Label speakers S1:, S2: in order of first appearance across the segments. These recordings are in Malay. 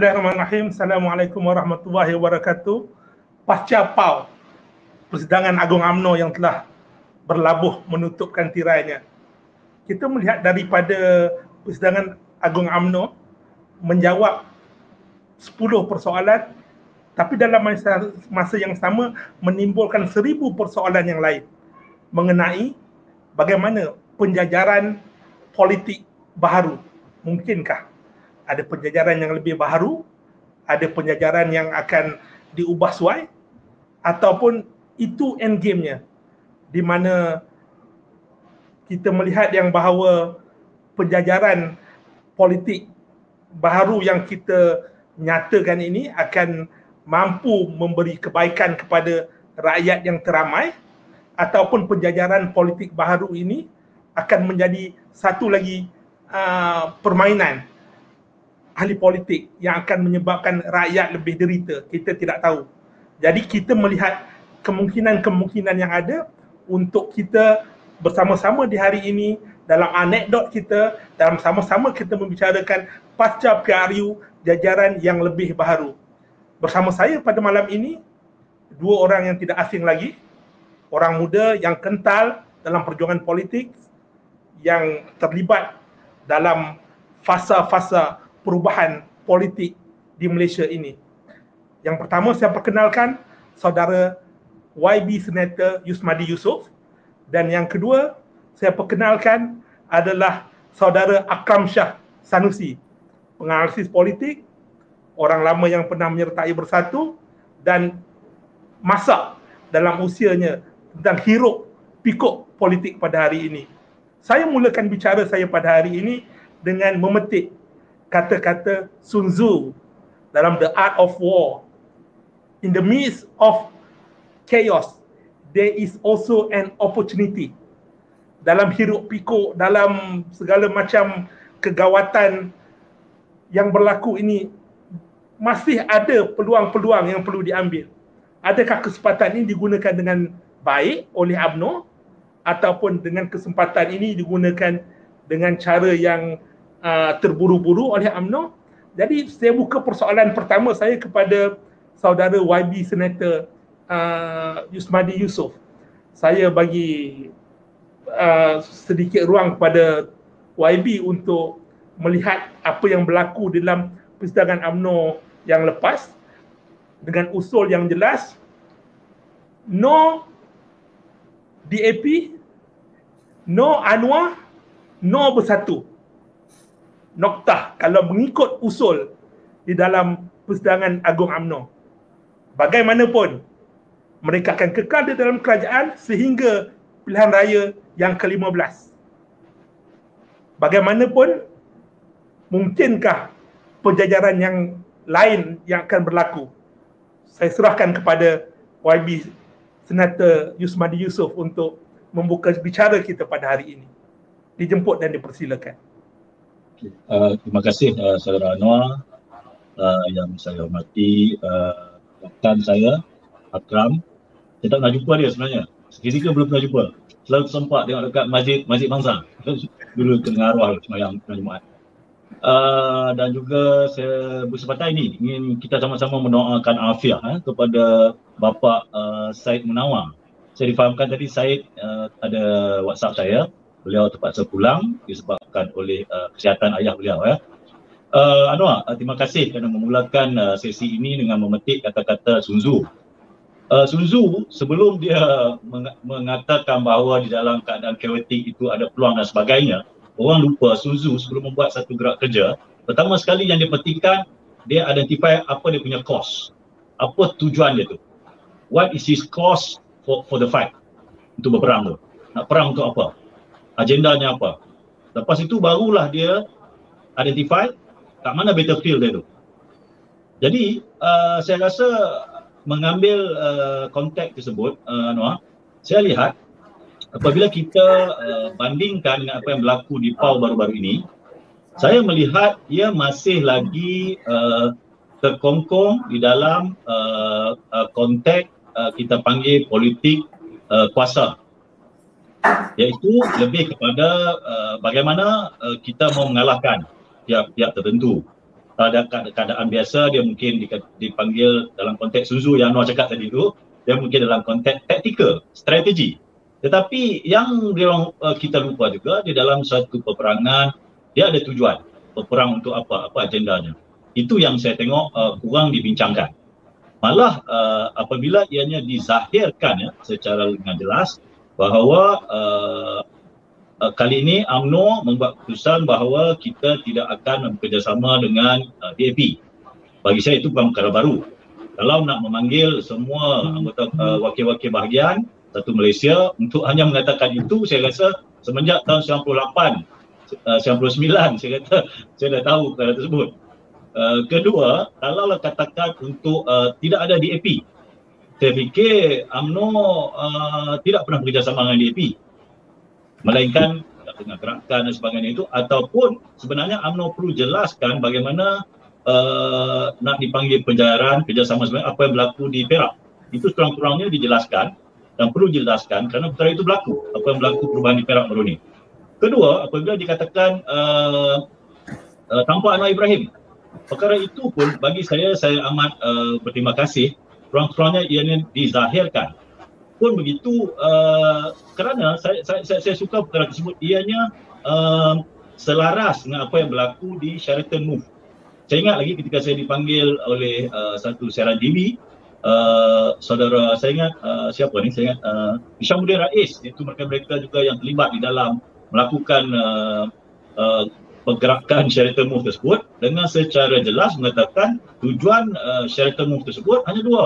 S1: Bismillahirrahmanirrahim. Assalamualaikum warahmatullahi wabarakatuh. Pasca PAU, Persidangan Agung AMNO yang telah berlabuh menutupkan tirainya. Kita melihat daripada Persidangan Agung AMNO menjawab 10 persoalan tapi dalam masa, masa yang sama menimbulkan seribu persoalan yang lain mengenai bagaimana penjajaran politik baharu. Mungkinkah ada penjajaran yang lebih baharu, ada penjajaran yang akan diubah suai ataupun itu endgame-nya. Di mana kita melihat yang bahawa penjajaran politik baharu yang kita nyatakan ini akan mampu memberi kebaikan kepada rakyat yang teramai ataupun penjajaran politik baharu ini akan menjadi satu lagi uh, permainan ahli politik yang akan menyebabkan rakyat lebih derita. Kita tidak tahu. Jadi kita melihat kemungkinan-kemungkinan yang ada untuk kita bersama-sama di hari ini dalam anekdot kita dalam sama-sama kita membicarakan pasca PRU jajaran yang lebih baharu. Bersama saya pada malam ini dua orang yang tidak asing lagi. Orang muda yang kental dalam perjuangan politik yang terlibat dalam fasa-fasa perubahan politik di Malaysia ini. Yang pertama saya perkenalkan saudara YB Senator Yusmadi Yusof dan yang kedua saya perkenalkan adalah saudara Akram Shah Sanusi, penganalisis politik, orang lama yang pernah menyertai bersatu dan masak dalam usianya tentang hiruk pikuk politik pada hari ini. Saya mulakan bicara saya pada hari ini dengan memetik kata-kata Sun Tzu dalam The Art of War. In the midst of chaos, there is also an opportunity. Dalam hiruk pikuk, dalam segala macam kegawatan yang berlaku ini, masih ada peluang-peluang yang perlu diambil. Adakah kesempatan ini digunakan dengan baik oleh UMNO ataupun dengan kesempatan ini digunakan dengan cara yang uh, terburu-buru oleh UMNO. Jadi saya buka persoalan pertama saya kepada saudara YB Senator uh, Yusmadi Yusof. Saya bagi uh, sedikit ruang kepada YB untuk melihat apa yang berlaku dalam persidangan UMNO yang lepas dengan usul yang jelas no DAP, no Anwar, no bersatu. Noktah kalau mengikut usul di dalam persidangan Agung AMNO. Bagaimanapun, mereka akan kekal di dalam kerajaan sehingga pilihan raya yang ke-15. Bagaimanapun, mungkinkah penjajaran yang lain yang akan berlaku? Saya serahkan kepada YB Senator Yusmadi Yusof untuk membuka bicara kita pada hari ini. Dijemput dan dipersilakan.
S2: Uh, terima kasih uh, saudara Anwar uh, yang saya hormati uh, rakan saya Akram. Saya tak pernah jumpa dia sebenarnya. Sekiranya belum pernah jumpa. Selalu sempat tengok dekat masjid masjid bangsa. Dulu tengah arwah semayang Jumaat. Uh, dan juga saya bersempatan ini ingin kita sama-sama mendoakan afiah eh, kepada bapa uh, Said Munawar. Saya difahamkan tadi Said uh, ada WhatsApp saya. Beliau terpaksa pulang disebabkan oleh uh, kesihatan ayah beliau ya. Uh, Anwar, uh, terima kasih kerana memulakan uh, sesi ini dengan memetik kata-kata Sun Tzu. Uh, Sun Tzu sebelum dia meng- mengatakan bahawa di dalam keadaan kaotik itu ada peluang dan sebagainya, orang lupa Sun Tzu sebelum membuat satu gerak kerja, pertama sekali yang dia petikan, dia identify apa dia punya cost. Apa tujuan dia tu. What is his cost for for the fight? Untuk berperang tu. Nak perang untuk apa? Agendanya apa? Lepas itu barulah dia identify kat mana battlefield dia tu. Jadi uh, saya rasa mengambil uh, konteks tersebut uh, Anwar, saya lihat apabila kita uh, bandingkan dengan apa yang berlaku di PAU baru-baru ini, saya melihat ia masih lagi uh, terkongkong di dalam uh, uh, konteks uh, kita panggil politik uh, kuasa. Iaitu lebih kepada uh, bagaimana uh, kita mau mengalahkan pihak-pihak tertentu. Pada keadaan biasa dia mungkin dipanggil dalam konteks Suzu yang Noah cakap tadi tu dia mungkin dalam konteks taktikal, strategi. Tetapi yang uh, kita lupa juga di dalam satu peperangan dia ada tujuan. Berperang untuk apa? Apa agendanya? Itu yang saya tengok uh, kurang dibincangkan. Malah uh, apabila ianya dizahirkan ya secara dengan jelas bahawa uh, uh, kali ini AMNO membuat keputusan bahawa kita tidak akan bekerjasama dengan uh, DAP bagi saya itu bukan perkara baru. Kalau nak memanggil semua anggota uh, wakil-wakil bahagian satu Malaysia untuk hanya mengatakan itu saya rasa semenjak tahun 98 uh, 99 saya kata saya dah tahu perkara tersebut. Uh, kedua, kalau katakan untuk uh, tidak ada DAP, saya fikir UMNO uh, tidak pernah bekerjasama dengan DAP. Melainkan dengan gerakan dan sebagainya itu ataupun sebenarnya UMNO perlu jelaskan bagaimana uh, nak dipanggil penjajaran kerjasama sebenarnya apa yang berlaku di Perak. Itu kurang-kurangnya dijelaskan dan perlu dijelaskan kerana perkara itu berlaku. Apa yang berlaku perubahan di Perak baru ini. Kedua, apabila dikatakan uh, uh, tanpa Anwar Ibrahim, perkara itu pun bagi saya saya amat uh, berterima kasih kurang-kurangnya ianya dizahirkan. Pun begitu uh, kerana saya, saya, saya, saya suka perkara tersebut. Ianya uh, selaras dengan apa yang berlaku di Sheraton Move. Saya ingat lagi ketika saya dipanggil oleh uh, satu siaran TV uh, saudara saya ingat uh, siapa ni? Saya ingat uh, Isyamuddin Rais itu mereka-mereka juga yang terlibat di dalam melakukan uh, uh, pergerakan Sheraton Move tersebut dengan secara jelas mengatakan tujuan uh, Sheraton Move tersebut hanya dua.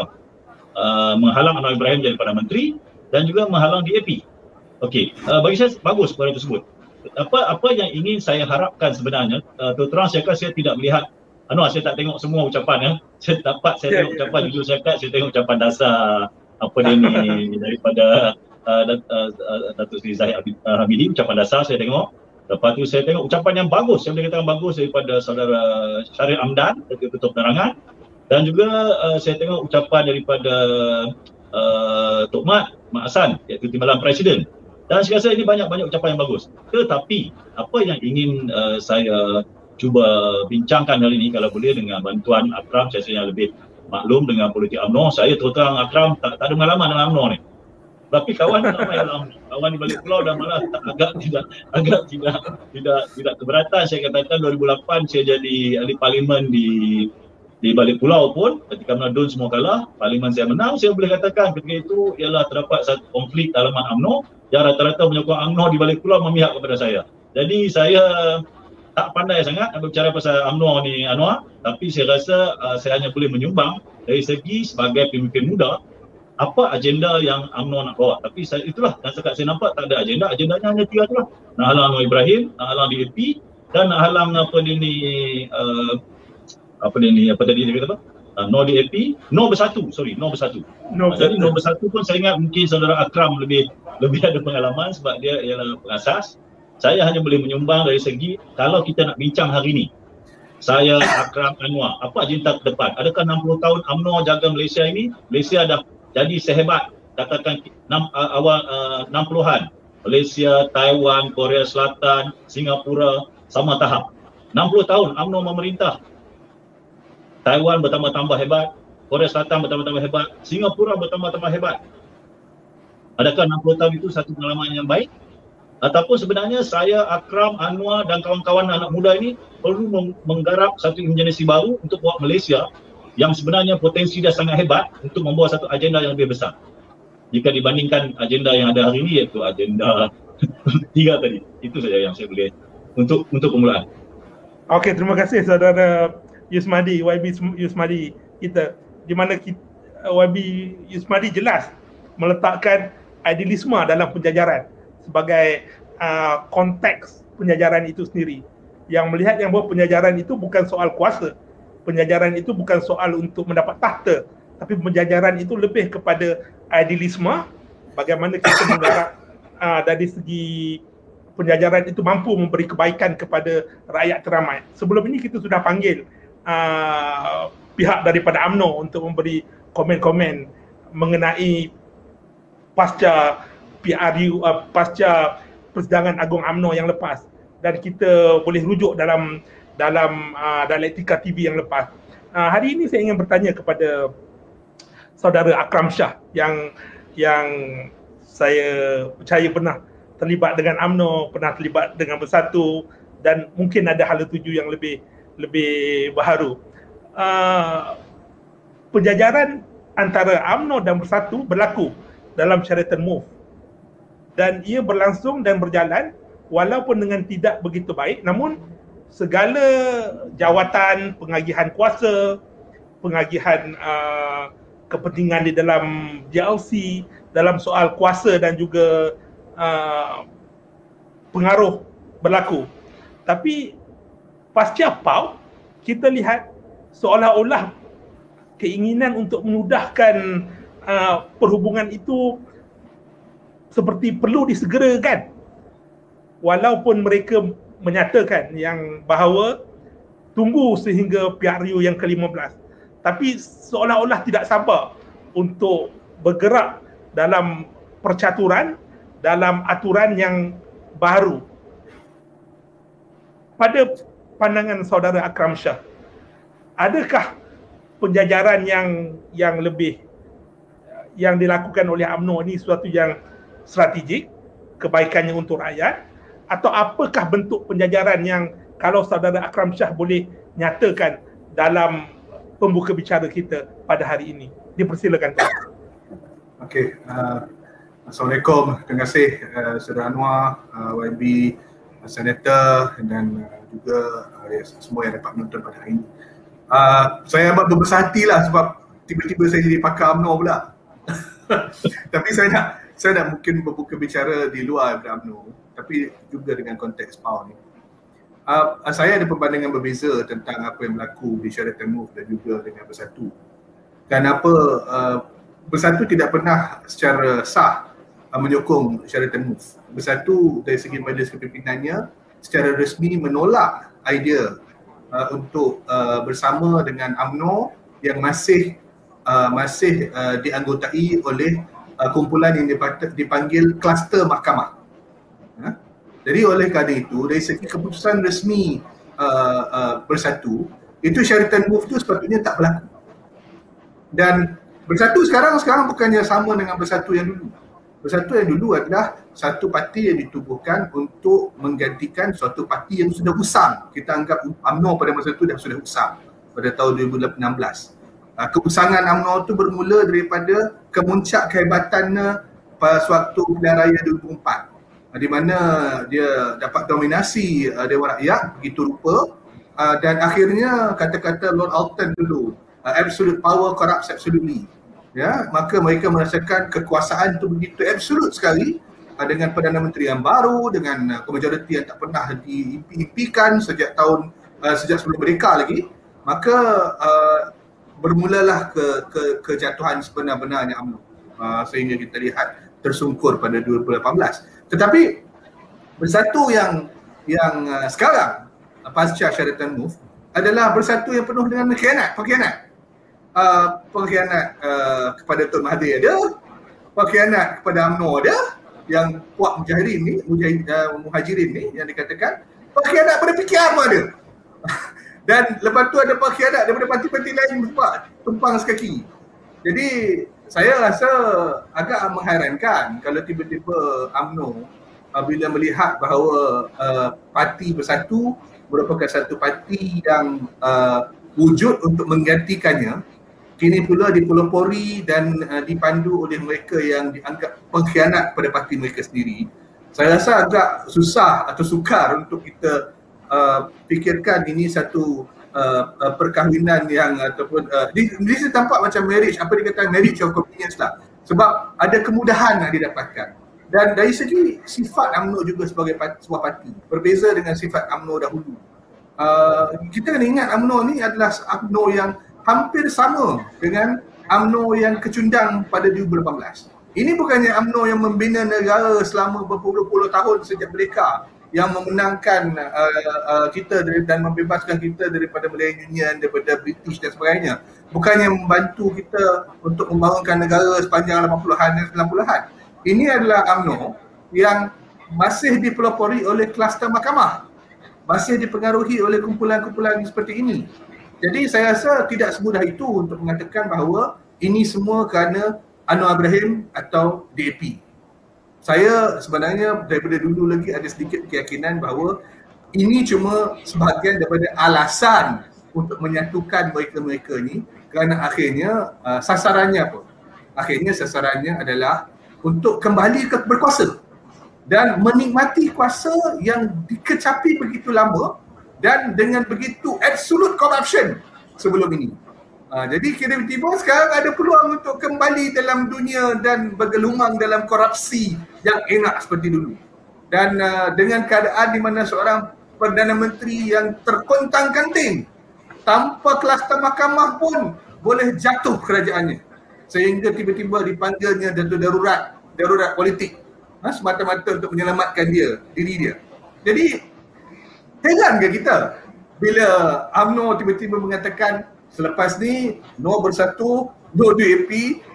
S2: Uh, menghalang Anwar Ibrahim jadi Perdana Menteri dan juga menghalang DAP. Okey, uh, bagi saya bagus perkara tersebut. Apa apa yang ingin saya harapkan sebenarnya, uh, terang saya kata saya tidak melihat Anwar saya tak tengok semua ucapan ya. Saya dapat saya tengok ucapan jujur saya kata saya tengok ucapan dasar apa dia ni daripada uh, uh, uh, Datuk Seri Zahid Hamidi ucapan dasar saya tengok Lepas tu saya tengok ucapan yang bagus, yang boleh katakan bagus daripada saudara Syarif Amdan, Ketua Penerangan. Dan juga uh, saya tengok ucapan daripada uh, Tok Mat, Mat Hassan, iaitu Timbalan Presiden. Dan saya rasa ini banyak-banyak ucapan yang bagus. Tetapi apa yang ingin uh, saya cuba bincangkan hari ini kalau boleh dengan bantuan Akram, saya rasa yang lebih maklum dengan politik UMNO. Saya terus terang Akram tak, tak ada pengalaman dengan UMNO ni. Tapi kawan ramai dalam kawan di balik pulau dan malah tak, agak tidak. Agak tidak. Tidak tidak keberatan. Saya katakan 2008 saya jadi ahli parlimen di di balik pulau pun. Ketika menadun semua kalah parlimen saya menang. Saya boleh katakan ketika itu ialah terdapat satu konflik dalaman UMNO yang rata-rata menyokong UMNO di balik pulau memihak kepada saya. Jadi saya tak pandai sangat nak berbicara pasal UMNO ni Anwar. Tapi saya rasa uh, saya hanya boleh menyumbang dari segi sebagai pemimpin muda apa agenda yang UMNO nak bawa. Tapi saya, itulah yang sekat saya nampak tak ada agenda. Agendanya hanya tiga tu lah. Nak halang Anwar Ibrahim, nak halang DAP dan nak halang apa dia ni, uh, apa dia ni, apa tadi dia kata apa? Uh, no DAP, no bersatu, sorry, no bersatu. No, uh, jadi no bersatu pun saya ingat mungkin saudara Akram lebih lebih ada pengalaman sebab dia ialah pengasas. Saya hanya boleh menyumbang dari segi kalau kita nak bincang hari ini, saya Akram Anwar, apa agenda ke depan? Adakah 60 tahun UMNO jaga Malaysia ini? Malaysia dah jadi sehebat katakan uh, awal uh, 60-an Malaysia, Taiwan, Korea Selatan, Singapura sama tahap. 60 tahun UMNO memerintah. Taiwan bertambah-tambah hebat Korea Selatan bertambah-tambah hebat Singapura bertambah-tambah hebat. Adakah 60 tahun itu satu pengalaman yang baik? Ataupun sebenarnya saya Akram, Anwar dan kawan-kawan anak muda ini perlu menggarap satu imajinasi baru untuk buat Malaysia yang sebenarnya potensi dia sangat hebat untuk membawa satu agenda yang lebih besar. Jika dibandingkan agenda yang ada hari ini iaitu agenda tiga tadi. Itu saja yang saya boleh untuk untuk permulaan.
S1: Okey, terima kasih saudara Yusmadi, YB Yusmadi kita di mana kita, YB Yusmadi jelas meletakkan idealisme dalam penjajaran sebagai uh, konteks penjajaran itu sendiri yang melihat yang bahawa penjajaran itu bukan soal kuasa penjajaran itu bukan soal untuk mendapat tahta tapi penjajaran itu lebih kepada idealisme bagaimana kita menggarap uh, dari segi penjajaran itu mampu memberi kebaikan kepada rakyat teramai sebelum ini kita sudah panggil uh, pihak daripada AMNO untuk memberi komen-komen mengenai pasca PRU uh, pasca persidangan Agung AMNO yang lepas. Dan kita boleh rujuk dalam dalam uh, dialektika TV yang lepas. Uh, hari ini saya ingin bertanya kepada saudara Akram Shah yang yang saya percaya pernah terlibat dengan AMNO, pernah terlibat dengan Bersatu dan mungkin ada hal tuju yang lebih lebih baharu. Uh, penjajaran antara AMNO dan Bersatu berlaku dalam Sheraton Move dan ia berlangsung dan berjalan walaupun dengan tidak begitu baik namun segala jawatan pengagihan kuasa pengagihan uh, kepentingan di dalam JLC dalam soal kuasa dan juga uh, pengaruh berlaku. Tapi pasca PAU kita lihat seolah-olah keinginan untuk memudahkan uh, perhubungan itu seperti perlu disegerakan. Walaupun mereka menyatakan yang bahawa tunggu sehingga PRU yang ke-15 tapi seolah-olah tidak sabar untuk bergerak dalam percaturan dalam aturan yang baru. Pada pandangan saudara Akram Shah adakah penjajaran yang yang lebih yang dilakukan oleh AMNO ini suatu yang strategik kebaikannya untuk rakyat atau apakah bentuk penjajaran yang kalau saudara Akram Shah boleh nyatakan dalam pembuka bicara kita pada hari ini. Dipersilakan.
S3: Okey. Uh, Assalamualaikum. Terima kasih uh, Saudara Anwar, uh, YB, uh, Senator dan uh, juga uh, semua yang dapat menonton pada hari ini. Uh, saya amat berbesar hati lah sebab tiba-tiba saya jadi pakar UMNO pula. Tapi saya nak saya nak mungkin berbuka bicara di luar UMNO tapi juga dengan konteks PAU ni. Uh, saya ada perbandingan berbeza tentang apa yang berlaku di Sheraton Move dan juga dengan Bersatu. Kenapa uh, Bersatu tidak pernah secara sah uh, menyokong Sheraton Move. Bersatu dari segi majlis kepimpinannya secara resmi menolak idea uh, untuk uh, bersama dengan UMNO yang masih uh, masih uh, dianggotai oleh uh, kumpulan yang dipanggil kluster mahkamah. Jadi oleh kerana itu dari segi keputusan resmi uh, uh, bersatu itu Sheraton Move tu sepatutnya tak berlaku. Dan bersatu sekarang sekarang bukannya sama dengan bersatu yang dulu. Bersatu yang dulu adalah satu parti yang ditubuhkan untuk menggantikan suatu parti yang sudah usang. Kita anggap UMNO pada masa itu dah sudah usang pada tahun 2016. Uh, keusangan UMNO itu bermula daripada kemuncak kehebatannya pada suatu pilihan raya 2004 uh, di mana dia dapat dominasi uh, Dewan Rakyat begitu rupa. Uh, dan akhirnya kata-kata Lord Alton dulu uh, absolute power corrupts absolutely. Ya maka mereka merasakan kekuasaan itu begitu absolut sekali. Uh, dengan Perdana Menteri yang baru dengan uh, majoriti yang tak pernah diimpikan sejak tahun uh, sejak sebelum mereka lagi. Maka uh, bermulalah ke, ke kejatuhan sebenar-benarnya UMNO uh, sehingga kita lihat tersungkur pada 2018. Tetapi bersatu yang yang uh, sekarang uh, pasca Sheraton Move adalah bersatu yang penuh dengan pengkhianat, pengkhianat. Uh, pengkhianat uh, kepada Tun Mahathir ada, pengkhianat kepada UMNO ada, yang puak mujahirin ni, mujahid, uh, muhajirin ni yang dikatakan, pengkhianat pada PKR pun ada. Dan lepas tu ada pengkhianat daripada parti-parti lain sebab tumpang sekaki. Jadi saya rasa agak mengherankan kalau tiba-tiba UMNO uh, bila melihat bahawa uh, parti bersatu merupakan satu parti yang uh, wujud untuk menggantikannya kini pula dipelopori dan uh, dipandu oleh mereka yang dianggap pengkhianat pada parti mereka sendiri. Saya rasa agak susah atau sukar untuk kita uh, fikirkan ini satu uh, uh, perkahwinan yang ataupun uh, di, sini tampak macam marriage apa dikatakan marriage of convenience lah. Sebab ada kemudahan yang didapatkan. Dan dari segi sifat UMNO juga sebagai parti, sebuah parti. Berbeza dengan sifat UMNO dahulu. Uh, kita kena ingat UMNO ni adalah UMNO yang hampir sama dengan UMNO yang kecundang pada 2018 ini bukannya UMNO yang membina negara selama berpuluh-puluh tahun sejak mereka yang memenangkan uh, uh, kita dari, dan membebaskan kita daripada Malaysia Union, daripada British dan sebagainya. Bukannya membantu kita untuk membangunkan negara sepanjang 80-an dan 90-an. ini adalah UMNO yang masih dipelopori oleh kluster mahkamah masih dipengaruhi oleh kumpulan-kumpulan seperti ini jadi saya rasa tidak semudah itu untuk mengatakan bahawa ini semua kerana Anwar Ibrahim atau DAP saya sebenarnya daripada dulu lagi ada sedikit keyakinan bahawa ini cuma sebahagian daripada alasan untuk menyatukan mereka-mereka ni kerana akhirnya uh, sasarannya apa? Akhirnya sasarannya adalah untuk kembali ke berkuasa dan menikmati kuasa yang dikecapi begitu lama dan dengan begitu absolute corruption sebelum ini. Uh, jadi kira tiba sekarang ada peluang untuk kembali dalam dunia dan bergelumang dalam korupsi yang enak seperti dulu. Dan uh, dengan keadaan di mana seorang Perdana Menteri yang terkontang kanting tanpa kluster mahkamah pun boleh jatuh kerajaannya. Sehingga tiba-tiba dipanggilnya datuk darurat darurat politik. Ha, semata-mata untuk menyelamatkan dia diri dia. Jadi heran ke kita bila UMNO tiba-tiba mengatakan selepas ni no bersatu no DAP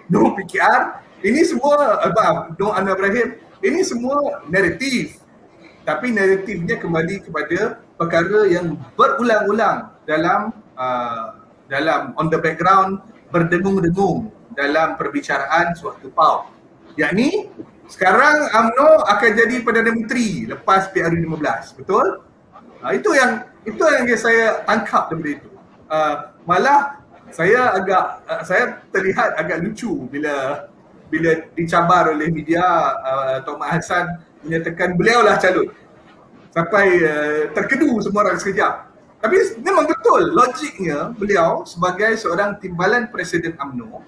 S3: no PKR ini semua apa no Anwar Ibrahim ini semua naratif tapi naratifnya kembali kepada perkara yang berulang-ulang dalam uh, dalam on the background berdengung-dengung dalam perbicaraan suatu PAU. Yakni sekarang AMNO akan jadi Perdana Menteri lepas PRU 15, betul? Uh, itu yang itu yang saya tangkap daripada itu. Uh, malah saya agak uh, saya terlihat agak lucu bila bila dicabar oleh media uh, Tok Hassan menyatakan beliau lah calon sampai uh, terkedu semua orang sekejap. Tapi memang betul logiknya beliau sebagai seorang timbalan Presiden AMNO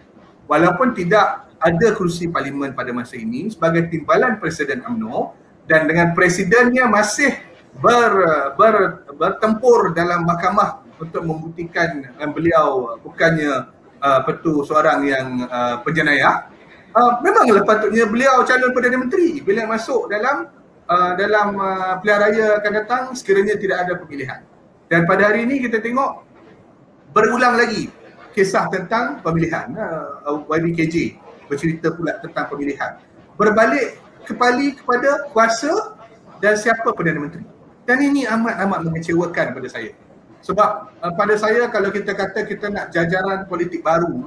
S3: walaupun tidak ada kerusi parlimen pada masa ini sebagai timbalan Presiden AMNO dan dengan presidennya masih ber, ber, bertempur dalam mahkamah untuk membuktikan uh, beliau bukannya uh, petu seorang yang uh, penjenayah uh, memanglah patutnya beliau calon Perdana Menteri bila masuk dalam uh, dalam uh, pilihan raya akan datang sekiranya tidak ada pemilihan. Dan pada hari ini kita tengok berulang lagi kisah tentang pemilihan uh, YBKJ bercerita pula tentang pemilihan. Berbalik kembali kepada kuasa dan siapa Perdana Menteri. Dan ini amat-amat mengecewakan pada saya. Sebab uh, pada saya kalau kita kata kita nak jajaran politik baru,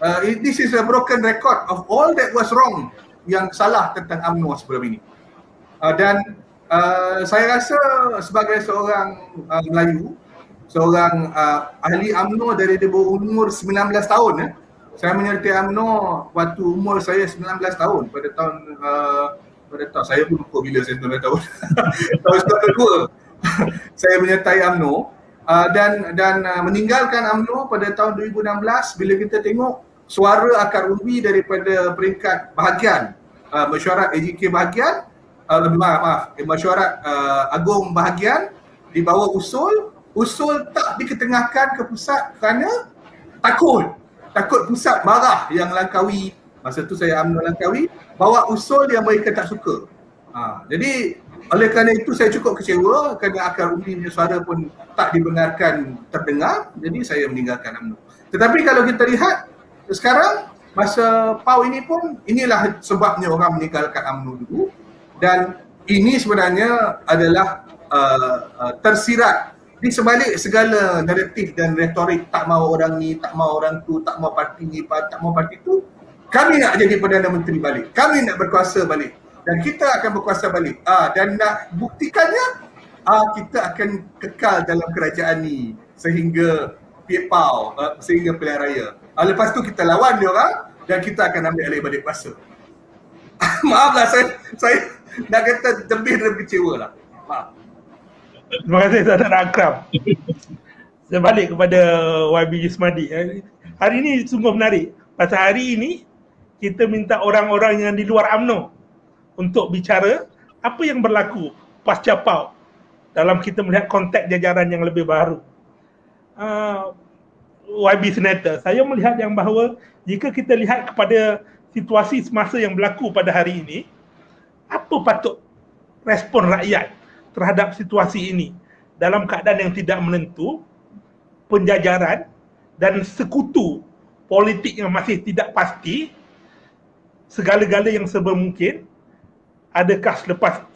S3: uh, this is a broken record of all that was wrong yang salah tentang UMNO sebelum ini. Uh, dan uh, saya rasa sebagai seorang uh, Melayu, seorang uh, ahli UMNO dari berumur 19 tahun eh. Saya menyertai UMNO waktu umur saya 19 tahun pada tahun uh, pada tahun saya pun lupa bila saya 19 tahun. tahun 92 saya menyertai UMNO uh, dan dan uh, meninggalkan UMNO pada tahun 2016 bila kita tengok suara akar umbi daripada peringkat bahagian uh, mesyuarat AJK bahagian uh, maaf, maaf mesyuarat uh, agung bahagian di bawah usul usul tak diketengahkan ke pusat kerana takut takut pusat marah yang langkawi. Masa tu saya UMNO langkawi bawa usul yang mereka tak suka. Ha, jadi oleh kerana itu saya cukup kecewa kerana akar umbi punya suara pun tak dibenarkan terdengar jadi saya meninggalkan UMNO tetapi kalau kita lihat sekarang masa PAU ini pun inilah sebabnya orang meninggalkan UMNO dulu. Dan ini sebenarnya adalah uh, uh, tersirat di sebalik segala naratif dan retorik tak mau orang ni, tak mau orang tu, tak mau parti ni, tak mau parti tu kami nak jadi Perdana Menteri balik, kami nak berkuasa balik dan kita akan berkuasa balik uh, dan nak buktikannya uh, kita akan kekal dalam kerajaan ni sehingga PAU, uh, sehingga pilihan raya Uh, lepas tu kita lawan dia orang dan kita akan ambil alih balik kuasa. Maaflah saya saya nak kata lebih lebih kecewa lah. Maaf.
S1: Terima kasih Saudara Akram. saya balik kepada YB Yusmadi. Hari ini sungguh menarik. Pasal hari ini kita minta orang-orang yang di luar UMNO untuk bicara apa yang berlaku pasca PAU dalam kita melihat konteks jajaran yang lebih baru. Uh, YB Senator, saya melihat yang bahawa jika kita lihat kepada situasi semasa yang berlaku pada hari ini, apa patut respon rakyat terhadap situasi ini dalam keadaan yang tidak menentu, penjajaran dan sekutu politik yang masih tidak pasti, segala-gala yang serba mungkin adakah selepas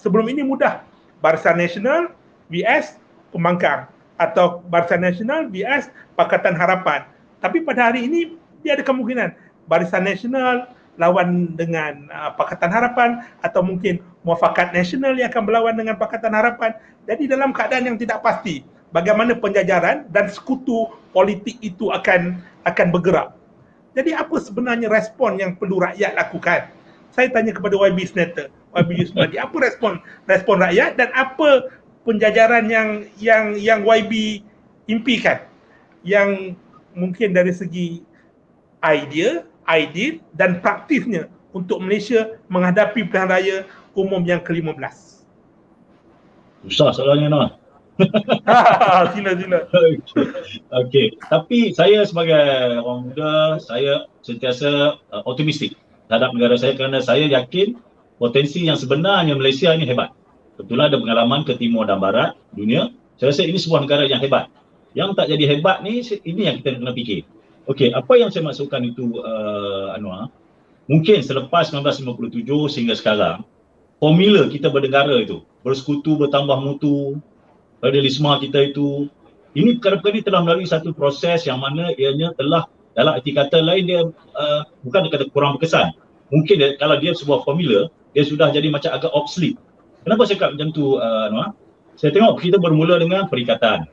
S1: sebelum ini mudah? Barisan Nasional VS Pembangkang. Atau Barisan Nasional VS Pakatan Harapan. Tapi pada hari ini dia ada kemungkinan. Barisan Nasional lawan dengan uh, Pakatan Harapan atau mungkin Muafakat Nasional yang akan berlawan dengan Pakatan Harapan. Jadi dalam keadaan yang tidak pasti bagaimana penjajaran dan sekutu politik itu akan akan bergerak. Jadi apa sebenarnya respon yang perlu rakyat lakukan? Saya tanya kepada YB Senator, YB Yusmadi, apa respon respon rakyat dan apa penjajaran yang yang yang YB impikan yang mungkin dari segi idea, idea dan praktisnya untuk Malaysia menghadapi pilihan raya umum yang ke-15.
S2: Susah soalannya Noah.
S1: sila sila.
S2: Okey, tapi saya sebagai orang muda, saya sentiasa uh, optimistik terhadap negara saya kerana saya yakin potensi yang sebenarnya Malaysia ini hebat. Betul ada pengalaman ke timur dan barat dunia. Saya rasa ini sebuah negara yang hebat. Yang tak jadi hebat ni ini yang kita kena fikir. Okey, apa yang saya maksudkan itu uh, Anwar? Mungkin selepas 1957 sehingga sekarang, formula kita bernegara itu, bersekutu, bertambah mutu, radikalisme kita itu ini perkara-perkara ini telah melalui satu proses yang mana ianya telah dalam arti kata lain dia uh, bukan kata kurang berkesan. Mungkin dia, kalau dia sebuah formula dia sudah jadi macam agak obsolete. Kenapa saya cakap macam tu uh, Noah? saya tengok kita bermula dengan perikatan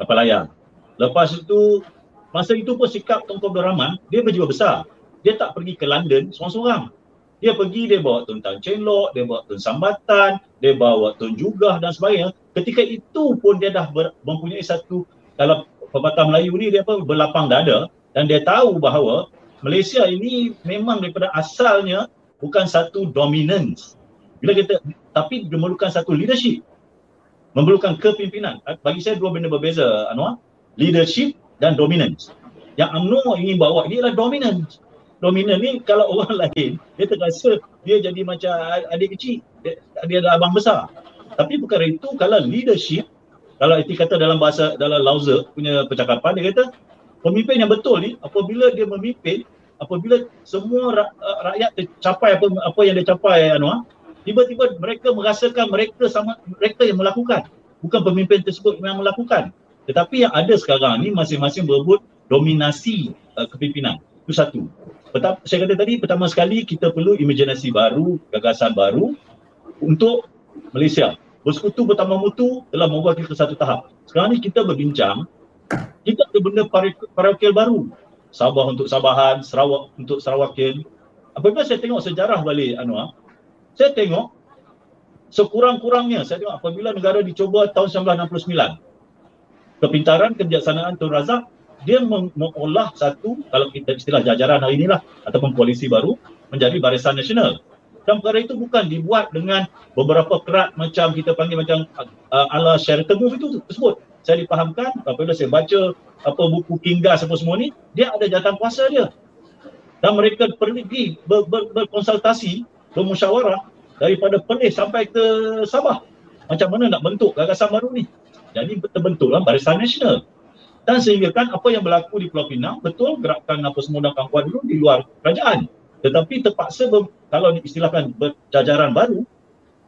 S2: kapal layar. Lepas itu masa itu pun sikap Tuan Abdul Rahman dia berjiwa besar. Dia tak pergi ke London seorang-seorang. Dia pergi dia bawa Tun Tan Chen Lok, dia bawa Tun Sambatan, dia bawa Tun Jugah dan sebagainya. Ketika itu pun dia dah ber, mempunyai satu dalam perbatang Melayu ni dia apa berlapang dada dan dia tahu bahawa Malaysia ini memang daripada asalnya bukan satu dominance. Bila kita tapi memerlukan satu leadership. Memerlukan kepimpinan. Bagi saya dua benda berbeza Anwar. Leadership dan dominance. Yang UMNO ingin bawa ini adalah dominance. Dominan ni kalau orang lain dia terasa dia jadi macam adik kecil. Dia, dia adalah abang besar. Tapi perkara itu kalau leadership, kalau itu kata dalam bahasa dalam Lauze punya percakapan dia kata pemimpin yang betul ni apabila dia memimpin apabila semua uh, rakyat tercapai apa apa yang dia capai Anwar tiba-tiba mereka merasakan mereka sama mereka yang melakukan. Bukan pemimpin tersebut yang melakukan. Tetapi yang ada sekarang ni masing-masing berebut dominasi uh, kepimpinan. Itu satu. Pertama, saya kata tadi pertama sekali kita perlu imajinasi baru gagasan baru untuk Malaysia. Bersekutu bertambah mutu telah membawa kita ke satu tahap. Sekarang ni kita berbincang, kita ada benda parokial baru. Sabah untuk Sabahan, Sarawak untuk Sarawakin. Apabila saya tengok sejarah balik Anwar, saya tengok sekurang-kurangnya, saya tengok apabila negara dicoba tahun 1969, kepintaran kebijaksanaan Tun Razak, dia mengolah satu, kalau kita istilah jajaran hari inilah, ataupun koalisi baru, menjadi Barisan Nasional dan perkara itu bukan dibuat dengan beberapa kerat macam kita panggil macam uh, ala Move itu tersebut. Saya dipahamkan apabila saya baca apa buku Kinggas apa semua ni, dia ada jawatan kuasa dia. Dan mereka pergi ber, ber, berkonsultasi, bermusyawarah daripada Perlis sampai ke Sabah. Macam mana nak bentuk gagasan baru ni. Jadi terbentuklah Barisan Nasional. Dan sehingga kan apa yang berlaku di Pulau Pinang, betul gerakan apa semua dan kawan dulu di luar kerajaan. Tetapi terpaksa ber, kalau diistilahkan berjajaran baru,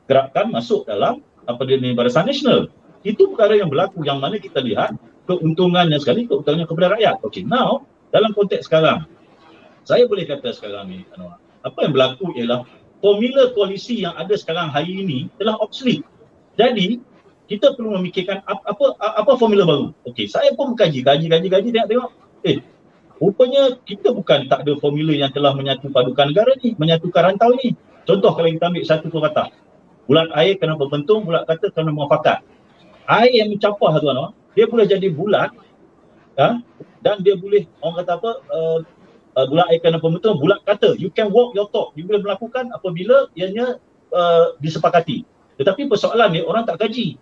S2: gerakan masuk dalam apa dia ni Barisan Nasional. Itu perkara yang berlaku yang mana kita lihat keuntungannya sekali, keuntungannya kepada rakyat. Okay, now dalam konteks sekarang, saya boleh kata sekarang ni, Anwar, apa yang berlaku ialah formula koalisi yang ada sekarang hari ini telah obsolete. Jadi, kita perlu memikirkan apa apa, apa formula baru. Okey, saya pun kaji, kaji, kaji, kaji, tengok, tengok. Eh, Rupanya kita bukan tak ada formula yang telah menyatu padukan negara ni, menyatukan rantau ni. Contoh kalau kita ambil satu perkata. Bulat air kena berbentung, bulat kata kena muafakat. Air yang mencapah tuan dia boleh jadi bulat ya, dan dia boleh orang kata apa uh, uh, bulat air kena berbentung, bulat kata you can walk your talk. You boleh melakukan apabila ianya uh, disepakati. Tetapi persoalan ni orang tak kaji.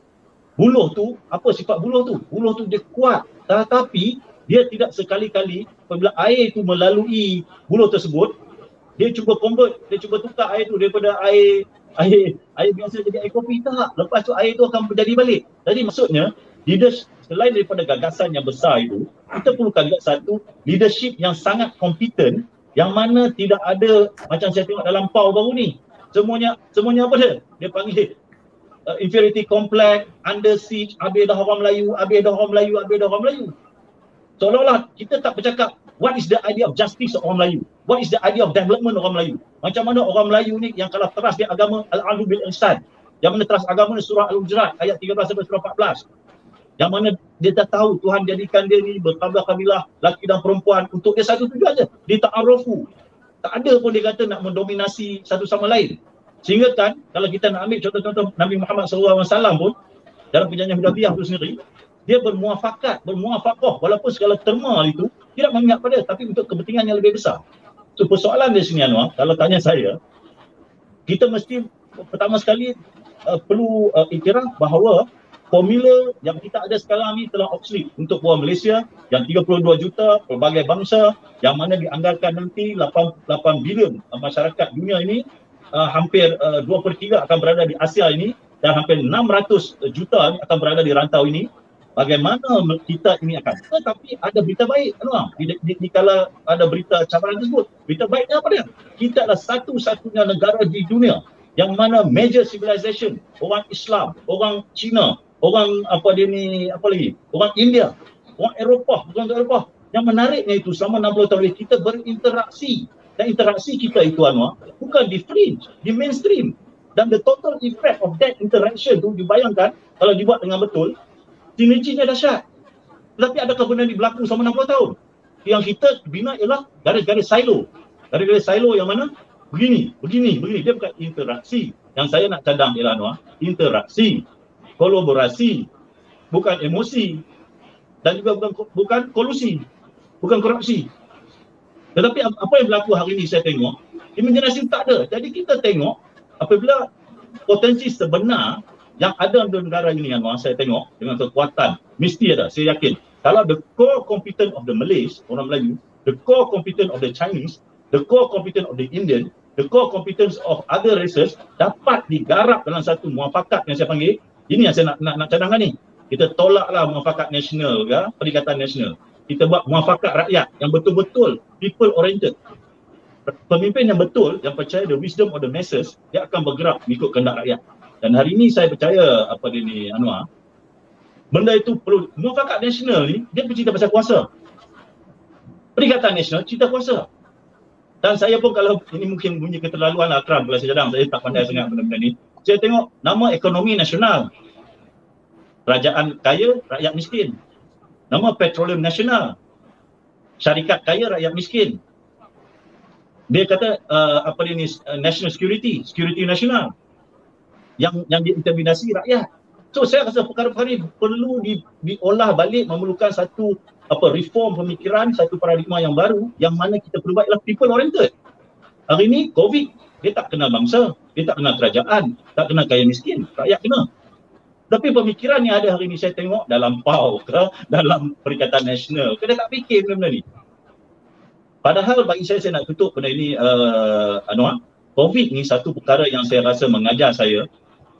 S2: Buluh tu, apa sifat buluh tu? Buluh tu dia kuat. Tetapi dia tidak sekali-kali apabila air itu melalui buluh tersebut dia cuba convert dia cuba tukar air itu daripada air air air biasa jadi air kopi tak lepas tu air itu akan menjadi balik jadi maksudnya leaders selain daripada gagasan yang besar itu kita perlukan juga satu leadership yang sangat kompetent yang mana tidak ada macam saya tengok dalam PAU baru ni. Semuanya semuanya apa dia? Dia panggil uh, inferiority complex, under siege, habis dah orang Melayu, habis dah orang Melayu, habis dah orang Melayu. Seolah-olah kita tak bercakap what is the idea of justice of orang Melayu? What is the idea of development orang Melayu? Macam mana orang Melayu ni yang kalau teras di agama Al-Adu bil Ihsan, yang mana teras agama ni surah Al-Hujurat ayat 13 sampai surah 14 yang mana dia dah tahu Tuhan jadikan dia ni berkabilah kabilah laki dan perempuan untuk dia satu tujuan je dia tak ada pun dia kata nak mendominasi satu sama lain. Sehingga kan kalau kita nak ambil contoh-contoh Nabi Muhammad SAW pun dalam perjanjian Hudaybiyah itu sendiri dia bermuafakat, bermuafakah walaupun segala terma itu tidak memihak pada tapi untuk kepentingan yang lebih besar so persoalan di sini Anwar. Kalau tanya saya kita mesti pertama sekali uh, perlu uh, iktiraf bahawa formula yang kita ada sekarang ni telah obsolete untuk buah Malaysia yang 32 juta pelbagai bangsa yang mana dianggarkan nanti 8, 8 bilion masyarakat dunia ini uh, hampir uh, 2 per 3 akan berada di Asia ini dan hampir 600 juta akan berada di rantau ini bagaimana kita ini akan tetapi ada berita baik Anwar. Di, di, di kala ada berita cabaran tersebut berita baiknya apa dia? Kita adalah satu-satunya negara di dunia yang mana major civilization orang Islam orang Cina orang apa dia ni apa lagi? Orang India orang Eropah orang Eropah. Yang menariknya itu selama 60 tahun kita berinteraksi. Dan interaksi kita itu Anwar bukan di fringe di mainstream. Dan the total effect of that interaction tu dibayangkan kalau dibuat dengan betul sinerginya dahsyat. Tetapi adakah benda ni berlaku selama 60 tahun. Yang kita bina ialah garis-garis silo. Garis-garis silo yang mana? Begini, begini, begini. Dia bukan interaksi. Yang saya nak cadang ialah Anwar, interaksi kolaborasi bukan emosi dan juga bukan bukan kolusi bukan korupsi. Tetapi apa yang berlaku hari ini saya tengok imajinasi tak ada. Jadi kita tengok apabila potensi sebenar yang ada di negara ini yang saya tengok dengan kekuatan mesti ada saya yakin kalau the core competence of the Malays orang Melayu the core competence of the Chinese the core competence of the Indian the core competence of other races dapat digarap dalam satu muafakat yang saya panggil ini yang saya nak nak, nak cadangkan ni. Kita tolaklah muafakat nasional ya, perikatan nasional. Kita buat muafakat rakyat yang betul-betul people oriented. Pemimpin yang betul yang percaya the wisdom of the masses dia akan bergerak mengikut kehendak rakyat. Dan hari ini saya percaya apa dia ni Anwar benda itu perlu muafakat nasional ni dia bercerita pasal kuasa. Perikatan nasional cerita kuasa. Dan saya pun kalau ini mungkin bunyi keterlaluan lah Trump kalau saya cadang saya tak pandai sangat benda-benda ni saya tengok nama ekonomi nasional. Kerajaan kaya, rakyat miskin. Nama petroleum nasional. Syarikat kaya, rakyat miskin. Dia kata uh, apa dia ni uh, national security, security nasional. Yang yang diinterminasi rakyat. So saya rasa perkara-perkara ini perlu di, diolah balik memerlukan satu apa reform pemikiran, satu paradigma yang baru yang mana kita perlu buat ialah people oriented. Hari ini COVID dia tak kenal bangsa, dia tak kenal kerajaan, tak kenal kaya miskin, rakyat kena. Tapi pemikiran yang ada hari ini saya tengok dalam PAU ke, dalam Perikatan Nasional, dia tak fikir benda-benda ni. Padahal bagi saya, saya nak tutup benda ini, uh, Anwar, COVID ni satu perkara yang saya rasa mengajar saya,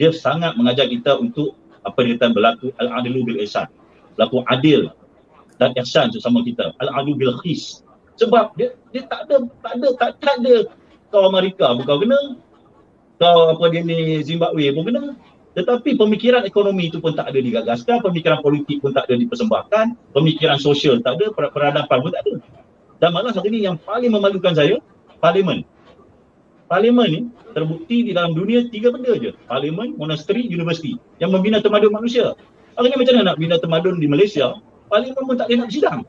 S2: dia sangat mengajar kita untuk apa yang kita berlaku al-adilu bil ihsan. Berlaku adil dan ihsan sesama kita. Al-adilu bil khis. Sebab dia dia tak ada tak ada tak, tak ada kau Amerika pun kau kena kau apa dia ni Zimbabwe pun kena tetapi pemikiran ekonomi itu pun tak ada digagaskan pemikiran politik pun tak ada dipersembahkan pemikiran sosial tak ada peradaban pun tak ada dan malah saat ini yang paling memalukan saya parlimen parlimen ni terbukti di dalam dunia tiga benda je. Parlimen, monasteri, universiti yang membina temadun manusia. Ni macam mana nak bina temadun di Malaysia? Parlimen pun tak boleh nak bersidang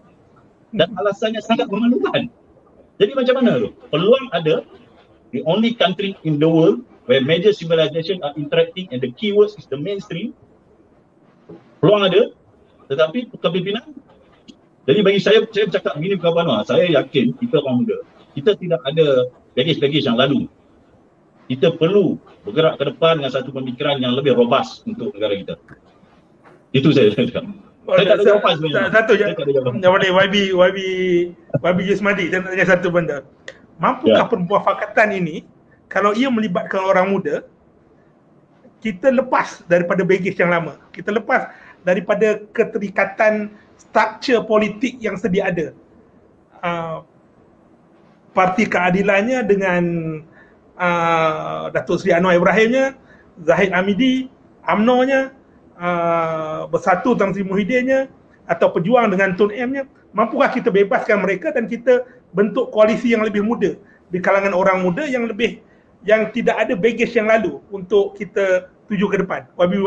S2: dan alasannya sangat memalukan. Jadi macam mana tu? Peluang ada the only country in the world where major civilization are interacting and the keywords is the mainstream. Peluang ada tetapi kepimpinan. Jadi bagi saya saya bercakap begini kawan Anwar saya yakin kita orang muda kita tidak ada baggage-baggage yang lalu kita perlu bergerak ke depan dengan satu pemikiran yang lebih robust untuk negara kita itu saya cakap
S1: Oh, saya tak ada jawapan sebenarnya. Satu je. Jawapan dia YB YB YB Yusmadi saya nak tanya satu benda. Mampukah ya. permuafakatan ini kalau ia melibatkan orang muda kita lepas daripada baggage yang lama. Kita lepas daripada keterikatan struktur politik yang sedia ada. Uh, parti keadilannya dengan uh, Datuk Seri Anwar Ibrahimnya, Zahid Amidi, UMNO-nya, uh, Bersatu Tan Sri Muhyiddinnya atau Pejuang dengan Tun M-nya, mampukah kita bebaskan mereka dan kita bentuk koalisi yang lebih muda di kalangan orang muda yang lebih yang tidak ada baggage yang lalu untuk kita tuju ke depan. Wabi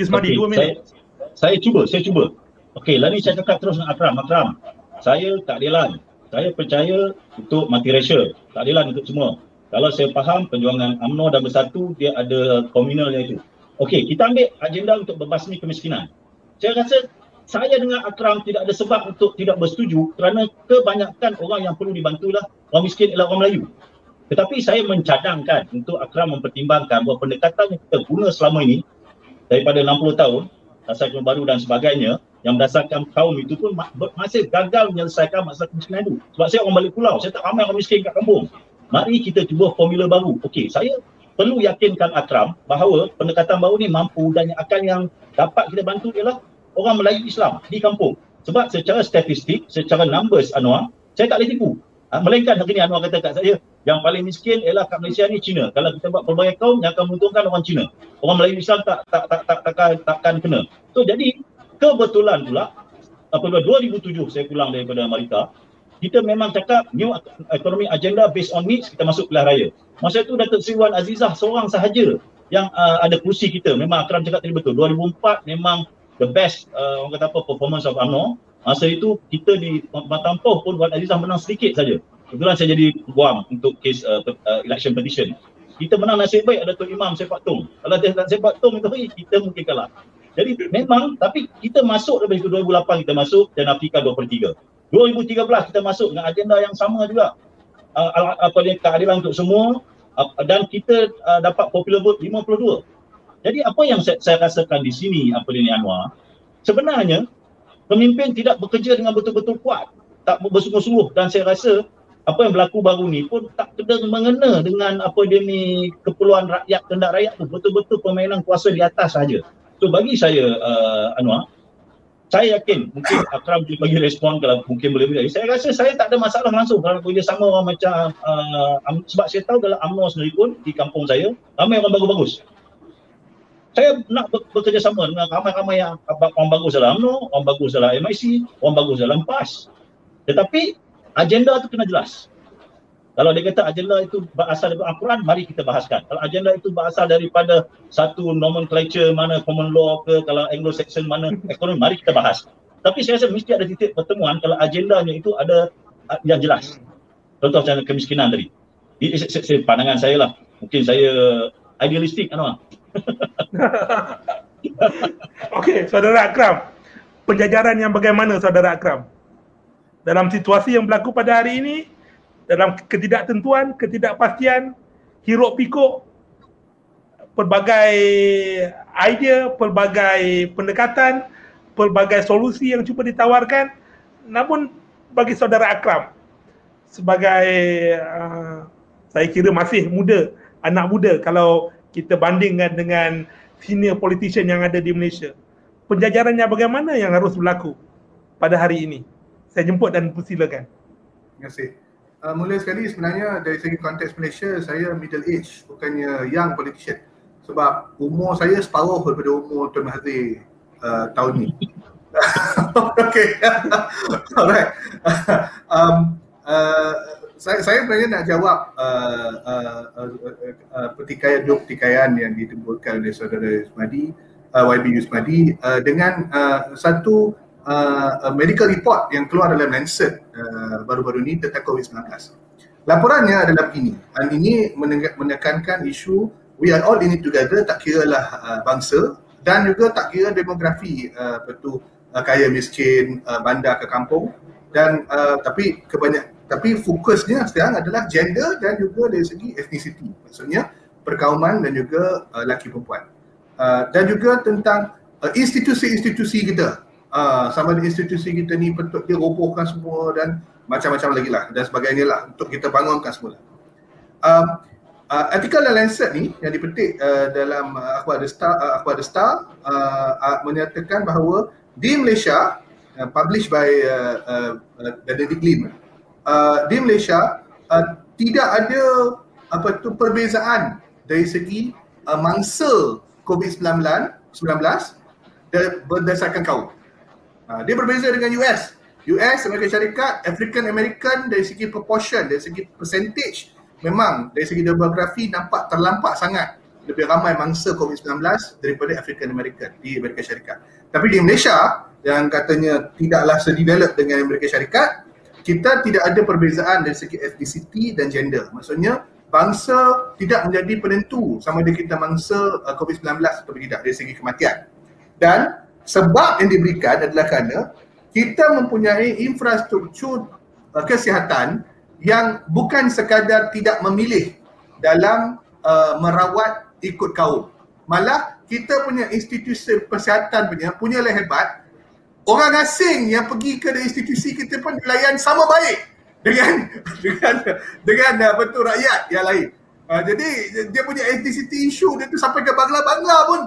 S1: Yusmadi, okay, dua minit.
S2: Saya, saya cuba, saya cuba. Okey, lalu saya cakap terus dengan Akram. Akram, saya tak adilan. Saya percaya untuk multiracial. Tak adilan untuk semua. Kalau saya faham perjuangan UMNO dan Bersatu, dia ada komunalnya itu. Okey, kita ambil agenda untuk berbasmi kemiskinan. Saya rasa saya dengan Akram tidak ada sebab untuk tidak bersetuju kerana kebanyakan orang yang perlu dibantulah orang miskin ialah orang Melayu. Tetapi saya mencadangkan untuk Akram mempertimbangkan bahawa pendekatan yang kita guna selama ini daripada 60 tahun, asal baru dan sebagainya, yang berdasarkan kaum itu pun masih gagal menyelesaikan masalah kemiskinan itu. Sebab saya orang balik pulau, saya tak ramai orang miskin kat kampung. Mari kita cuba formula baru. Okey, saya perlu yakinkan Akram bahawa pendekatan baru ni mampu dan yang akan yang dapat kita bantu ialah orang Melayu Islam di kampung. Sebab secara statistik, secara numbers Anwar, saya tak boleh tipu. Ha, melainkan hari ni Anwar kata kat saya, yang paling miskin ialah kat Malaysia ni Cina. Kalau kita buat pelbagai kaum, yang akan menguntungkan orang Cina. Orang Melayu Islam tak tak tak tak takkan takkan kena. So jadi kebetulan pula apabila 2007 saya pulang daripada Amerika kita memang cakap new economy agenda based on needs kita masuk pilihan raya. Masa itu Datuk Sri Wan Azizah seorang sahaja yang uh, ada kursi kita. Memang Akram cakap tadi betul. 2004 memang the best uh, orang kata apa performance of UMNO. Masa itu kita di Matampau pun Wan Azizah menang sedikit saja. Kebetulan saya jadi guam untuk case uh, uh, election petition. Kita menang nasib baik ada Tok Imam Sepak Tung kalau dia tak Sepak Tung itu kita mungkin kalah jadi memang tapi kita masuk dari 2008 kita masuk dan Afrika 2 per 3. 2013 kita masuk dengan agenda yang sama juga. Uh, apa dia keadilan untuk semua uh, dan kita uh, dapat popular vote 52. Jadi apa yang saya, saya rasakan di sini apa ni Anwar? Sebenarnya pemimpin tidak bekerja dengan betul-betul kuat, tak bersungguh-sungguh dan saya rasa apa yang berlaku baru ni pun tak kena mengena dengan apa dia ni keperluan rakyat kehendak rakyat tu betul-betul permainan kuasa di atas saja. So bagi saya uh, Anwar, saya yakin mungkin Akram boleh bagi respon kalau mungkin boleh bagi. Saya rasa saya tak ada masalah langsung kalau kerja sama orang macam uh, sebab saya tahu dalam UMNO sendiri pun di kampung saya ramai orang bagus-bagus. Saya nak bekerja sama dengan ramai-ramai yang orang bagus dalam UMNO, orang bagus dalam MIC, orang bagus dalam PAS. Tetapi agenda tu kena jelas. Kalau dia kata agenda itu berasal dari Al-Quran, mari kita bahaskan. Kalau agenda itu berasal daripada satu nomenclature mana common law ke, kalau Anglo-Saxon mana ekonomi, mari kita bahas. Tapi saya rasa mesti ada titik pertemuan kalau agendanya itu ada yang jelas. Contoh macam kemiskinan tadi. Ini pandangan saya lah. Mungkin saya idealistik Anwar.
S1: Okey, saudara Akram. Penjajaran yang bagaimana saudara Akram? Dalam situasi yang berlaku pada hari ini, dalam ketidaktentuan, ketidakpastian, hiruk pikuk, pelbagai idea, pelbagai pendekatan, pelbagai solusi yang cuba ditawarkan. Namun bagi saudara Akram sebagai uh, saya kira masih muda, anak muda kalau kita bandingkan dengan senior politician yang ada di Malaysia. Penjajarannya bagaimana yang harus berlaku pada hari ini? Saya jemput dan persilakan.
S3: Terima kasih. Uh, mula sekali sebenarnya dari segi konteks Malaysia saya middle age bukannya young politician sebab umur saya separuh daripada umur Tuan Mahathir uh, tahun ni. okay. Alright. um, uh, saya, saya sebenarnya nak jawab uh, uh, uh, uh, uh, pertikaian dua pertikaian yang ditembulkan oleh saudara Yusmadi, uh, YB Yusmadi uh, dengan uh, satu uh, medical report yang keluar dalam Lancet uh, baru-baru ini tentang COVID-19. Laporannya adalah begini. Dan ini menekankan isu we are all in it together tak kira lah uh, bangsa dan juga tak kira demografi uh, betul uh, kaya miskin uh, bandar ke kampung dan uh, tapi kebanyak tapi fokusnya sekarang adalah gender dan juga dari segi ethnicity maksudnya perkauman dan juga uh, lelaki perempuan uh, dan juga tentang uh, institusi-institusi kita uh, sama ada institusi kita ni bentuk dia robohkan semua dan macam-macam lagi lah dan sebagainya lah untuk kita bangunkan semula. Uh, uh, artikel dalam Lancet ni yang dipetik uh, dalam uh, Akhbar The Star, uh, Akhbar The Star uh, uh, menyatakan bahawa di Malaysia uh, published by uh, uh, Benedict Lim uh, di Malaysia uh, tidak ada apa tu perbezaan dari segi uh, mangsa COVID-19 19 berdasarkan kaum. Uh, dia berbeza dengan US. US, Amerika Syarikat, African American dari segi proportion, dari segi percentage memang dari segi demografi nampak terlampak sangat lebih ramai mangsa COVID-19 daripada African American di Amerika Syarikat. Tapi di Malaysia yang katanya tidaklah sedevelop dengan Amerika Syarikat, kita tidak ada perbezaan dari segi ethnicity dan gender. Maksudnya bangsa tidak menjadi penentu sama ada kita mangsa uh, COVID-19 atau tidak dari segi kematian. Dan sebab yang diberikan adalah kerana kita mempunyai infrastruktur uh, kesihatan yang bukan sekadar tidak memilih dalam uh, merawat ikut kaum. Malah kita punya institusi kesihatan punya punya hebat. Orang asing yang pergi ke institusi kita pun dilayan sama baik dengan dengan dengan apa tu rakyat yang lain. Uh, jadi dia punya ethnicity issue dia tu sampai ke bangla-bangla pun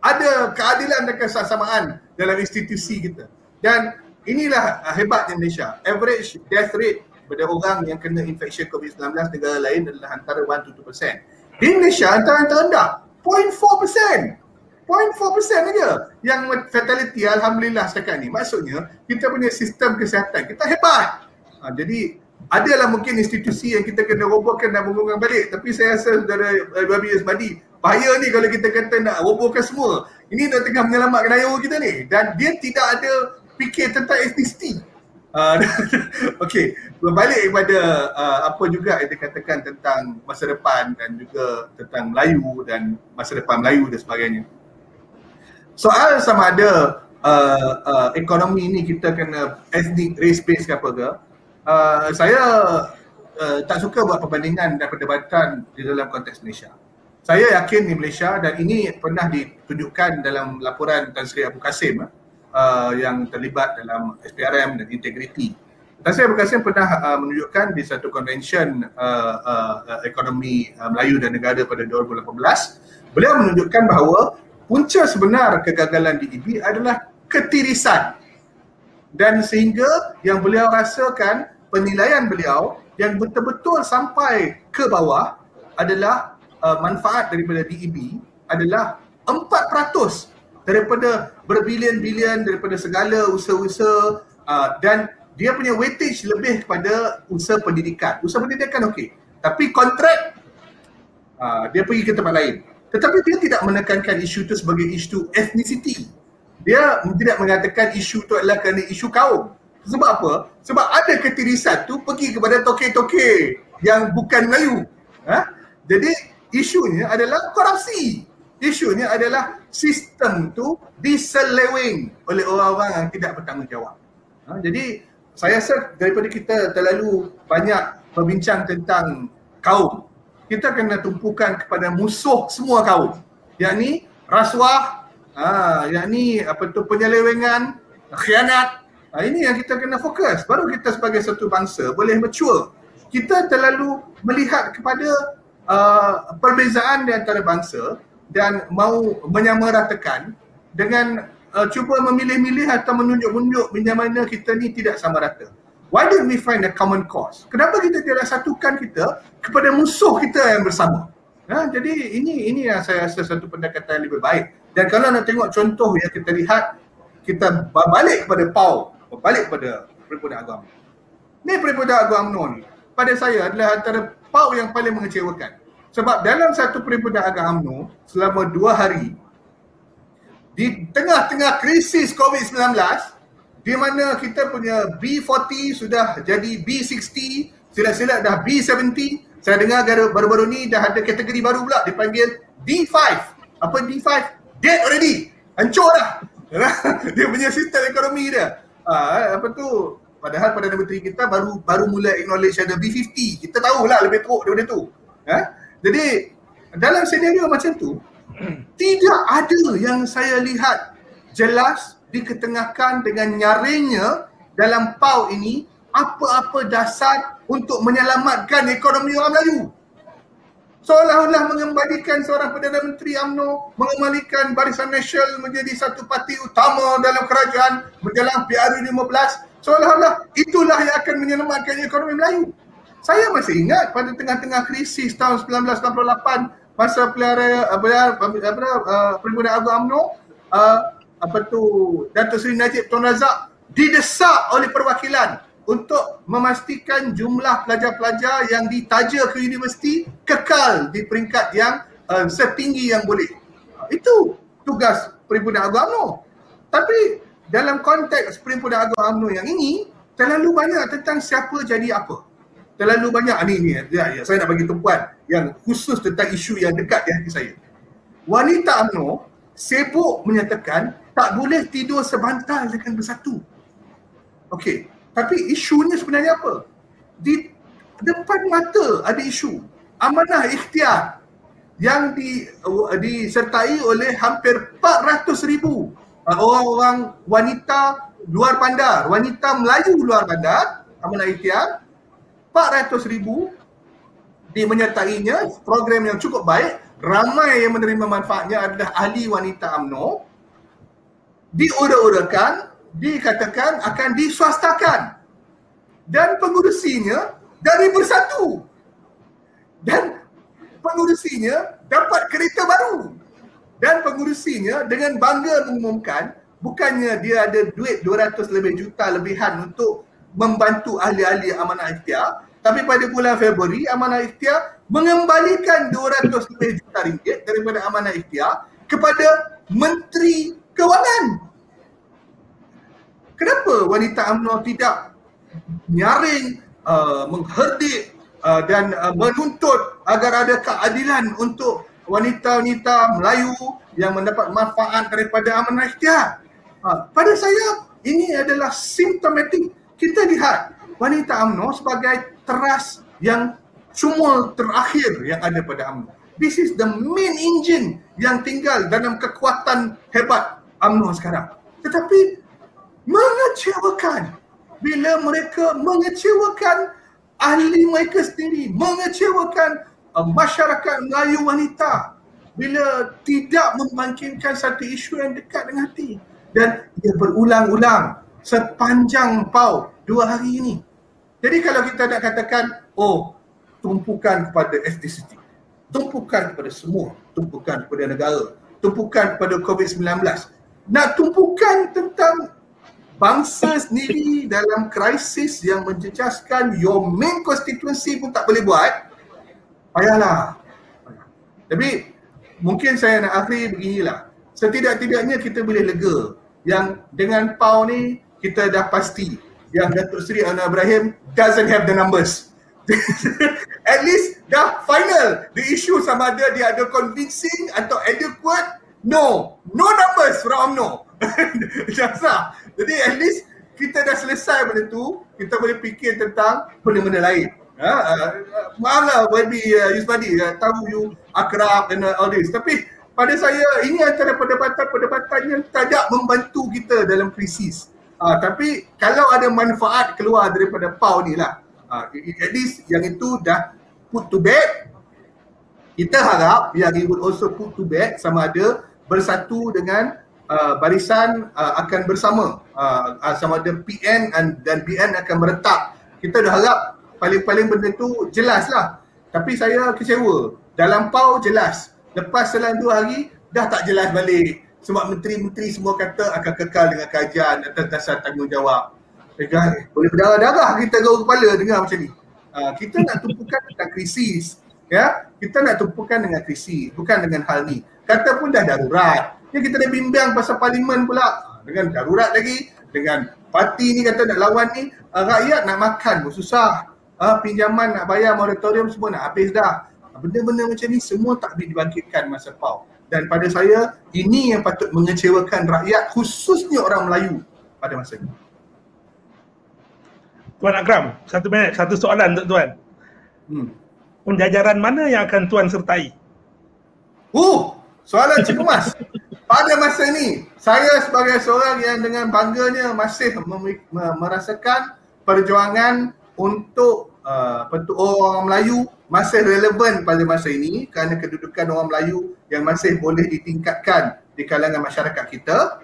S3: ada keadilan dan kesamaan dalam institusi kita. Dan inilah hebatnya Malaysia. Average death rate pada orang yang kena infection COVID-19 negara lain adalah antara 1 to 2%. Di Malaysia antara yang terendah 0.4%. 0.4% aja yang fatality alhamdulillah setakat ni. Maksudnya kita punya sistem kesihatan kita hebat. Ha, jadi adalah mungkin institusi yang kita kena robohkan dan bangunkan balik tapi saya rasa saudara Babi Ismadi bahaya ni kalau kita kata nak robohkan semua. Ini dah tengah menyelamatkan air kita ni. Dan dia tidak ada fikir tentang etnisiti uh, Okey, berbalik kepada uh, apa juga yang dikatakan tentang masa depan dan juga tentang Melayu dan masa depan Melayu dan sebagainya. Soal sama ada uh, uh, ekonomi ni kita kena ethnic race based ke apa ke, uh, saya uh, tak suka buat perbandingan dan perdebatan di dalam konteks Malaysia. Saya yakin di Malaysia dan ini pernah ditunjukkan dalam laporan Tan Sri Abu Kasim uh, yang terlibat dalam SPRM dan integriti. Tan Sri Abu Kasim pernah uh, menunjukkan di satu convention uh, uh, ekonomi uh, Melayu dan negara pada 2018, beliau menunjukkan bahawa punca sebenar kegagalan DEB adalah ketirisan dan sehingga yang beliau rasakan penilaian beliau yang betul-betul sampai ke bawah adalah uh, manfaat daripada DEB adalah 4% daripada berbilion-bilion daripada segala usaha-usaha uh, dan dia punya weightage lebih kepada usaha pendidikan. Usaha pendidikan okey. Tapi kontrak uh, dia pergi ke tempat lain. Tetapi dia tidak menekankan isu itu sebagai isu ethnicity. Dia tidak mengatakan isu itu adalah kerana isu kaum. Sebab apa? Sebab ada ketirisan tu pergi kepada toke-toke yang bukan Melayu. Ha? Jadi isunya adalah korupsi. Isunya adalah sistem tu diseleweng oleh orang-orang yang tidak bertanggungjawab. Ha? Jadi saya rasa daripada kita terlalu banyak berbincang tentang kaum, kita kena tumpukan kepada musuh semua kaum. Yang ni rasuah, ha, yang ni apa tu penyelewengan, khianat, Ha, ini yang kita kena fokus. Baru kita sebagai satu bangsa boleh mature. Kita terlalu melihat kepada uh, perbezaan di antara bangsa dan mau menyamaratakan dengan uh, cuba memilih-milih atau menunjuk-nunjuk bila mana kita ni tidak sama rata. Why don't we find a common cause? Kenapa kita tidak satukan kita kepada musuh kita yang bersama? Ha, jadi ini ini yang saya rasa satu pendekatan yang lebih baik. Dan kalau nak tengok contoh yang kita lihat, kita balik kepada Paul berbalik pada Peribudi Agama. Ni Peribudi Agama ni pada saya adalah antara pau yang paling mengecewakan. Sebab dalam satu Peribudi Agama UMNO selama dua hari di tengah-tengah krisis COVID-19 di mana kita punya B40 sudah jadi B60, sila-sila dah B70. Saya dengar baru-baru ni dah ada kategori baru pula dipanggil D5. Apa D5? Dead already. Hancur dah. dia punya sistem ekonomi dia. Ah, apa tu? Padahal Perdana Menteri kita baru baru mula acknowledge ada B50. Kita tahulah lebih teruk daripada tu. Ha? Jadi dalam senario macam tu tidak ada yang saya lihat jelas diketengahkan dengan nyaringnya dalam PAU ini apa-apa dasar untuk menyelamatkan ekonomi orang Melayu seolah-olah mengembalikan seorang Perdana Menteri UMNO mengembalikan Barisan Nasional menjadi satu parti utama dalam kerajaan menjelang PRU 15 seolah-olah itulah yang akan menyelamatkan ekonomi Melayu Saya masih ingat pada tengah-tengah krisis tahun 1998 masa pelihara apa apa, apa uh, Perhimpunan Agung UMNO uh, apa tu Datuk Seri Najib Tun Razak didesak oleh perwakilan untuk memastikan jumlah pelajar-pelajar yang ditaja ke universiti kekal di peringkat yang uh, setinggi yang boleh. Itu tugas Perhimpunan UMNO. Tapi dalam konteks Perhimpunan Agung UMNO yang ini terlalu banyak tentang siapa jadi apa. Terlalu banyak ni ni ya, ya, saya nak bagi tumpuan yang khusus tentang isu yang dekat di hati saya. Wanita UMNO sibuk menyatakan tak boleh tidur sebantal dengan bersatu. Okey, tapi isunya sebenarnya apa? Di depan mata ada isu amanah ikhtiar yang di, disertai oleh hampir 400 ribu orang-orang wanita luar bandar, wanita Melayu luar bandar, amanah ikhtiar, 400 ribu di menyertainya, program yang cukup baik, ramai yang menerima manfaatnya adalah ahli wanita UMNO, diurut-urutkan dikatakan akan diswastakan. Dan pengurusinya dari bersatu. Dan pengurusinya dapat kereta baru dan pengurusinya dengan bangga mengumumkan bukannya dia ada duit 200 lebih juta lebihan untuk membantu ahli-ahli amanah ikhtiar tapi pada bulan Februari amanah ikhtiar mengembalikan 200 lebih juta ringgit daripada amanah ikhtiar kepada Menteri Kewangan. Kenapa wanita UMNO tidak nyaring, uh, mengherdik uh, dan uh, menuntut agar ada keadilan untuk wanita-wanita Melayu yang mendapat manfaat daripada amanah ikhtiar. Uh, pada saya ini adalah simptomatik. Kita lihat wanita UMNO sebagai teras yang cuma terakhir yang ada pada UMNO. This is the main engine yang tinggal dalam kekuatan hebat UMNO sekarang. Tetapi mengecewakan bila mereka mengecewakan ahli mereka sendiri, mengecewakan masyarakat Melayu wanita bila tidak membangkitkan satu isu yang dekat dengan hati dan ia berulang-ulang sepanjang pau dua hari ini. Jadi kalau kita nak katakan, oh tumpukan kepada ethnicity, tumpukan kepada semua, tumpukan kepada negara, tumpukan kepada COVID-19, nak tumpukan tentang bangsa sendiri dalam krisis yang menjejaskan your main constituency pun tak boleh buat, payahlah. Tapi mungkin saya nak akhiri beginilah. Setidak-tidaknya kita boleh lega yang dengan PAU ni kita dah pasti yang Datuk Seri Anwar Ibrahim doesn't have the numbers. At least dah final the issue sama ada dia ada convincing atau adequate. No, no numbers from no. Dah sah. Jadi at least kita dah selesai benda tu, kita boleh fikir tentang benda-benda lain. Ha, uh, maaflah YB uh, Yusmadi, uh, tahu you akrab dan uh, all this. Tapi pada saya ini antara perdebatan-perdebatan yang tidak membantu kita dalam krisis. Uh, tapi kalau ada manfaat keluar daripada PAU ni lah. Uh, at least yang itu dah put to bed. Kita harap yang would also put to bed sama ada bersatu dengan uh, barisan uh, akan bersama uh, uh, sama ada PN and, dan BN akan meretak. Kita dah harap paling-paling benda tu jelas lah. Tapi saya kecewa. Dalam PAU jelas. Lepas selang dua hari dah tak jelas balik. Sebab menteri-menteri semua kata akan kekal dengan kajian atas dasar tanggungjawab. Eh, boleh berdarah-darah kita gaul kepala dengar macam ni. Uh, kita nak tumpukan tentang krisis. Ya, kita nak tumpukan dengan krisis, bukan dengan hal ni. Kata pun dah darurat. Ni kita dah bimbang pasal parlimen pula dengan darurat lagi dengan parti ni kata nak lawan ni uh, rakyat nak makan pun susah uh, pinjaman nak bayar moratorium semua nak habis dah benda-benda macam ni semua tak boleh dibangkitkan masa PAU dan pada saya ini yang patut mengecewakan rakyat khususnya orang Melayu pada masa ini
S1: Tuan Akram, satu minit, satu soalan untuk Tuan. Hmm. Penjajaran mana yang akan Tuan sertai?
S3: Oh, soalan cikgu mas pada masa ini saya sebagai seorang yang dengan bangganya masih merasakan perjuangan untuk uh, orang Melayu masih relevan pada masa ini kerana kedudukan orang Melayu yang masih boleh ditingkatkan di kalangan masyarakat kita.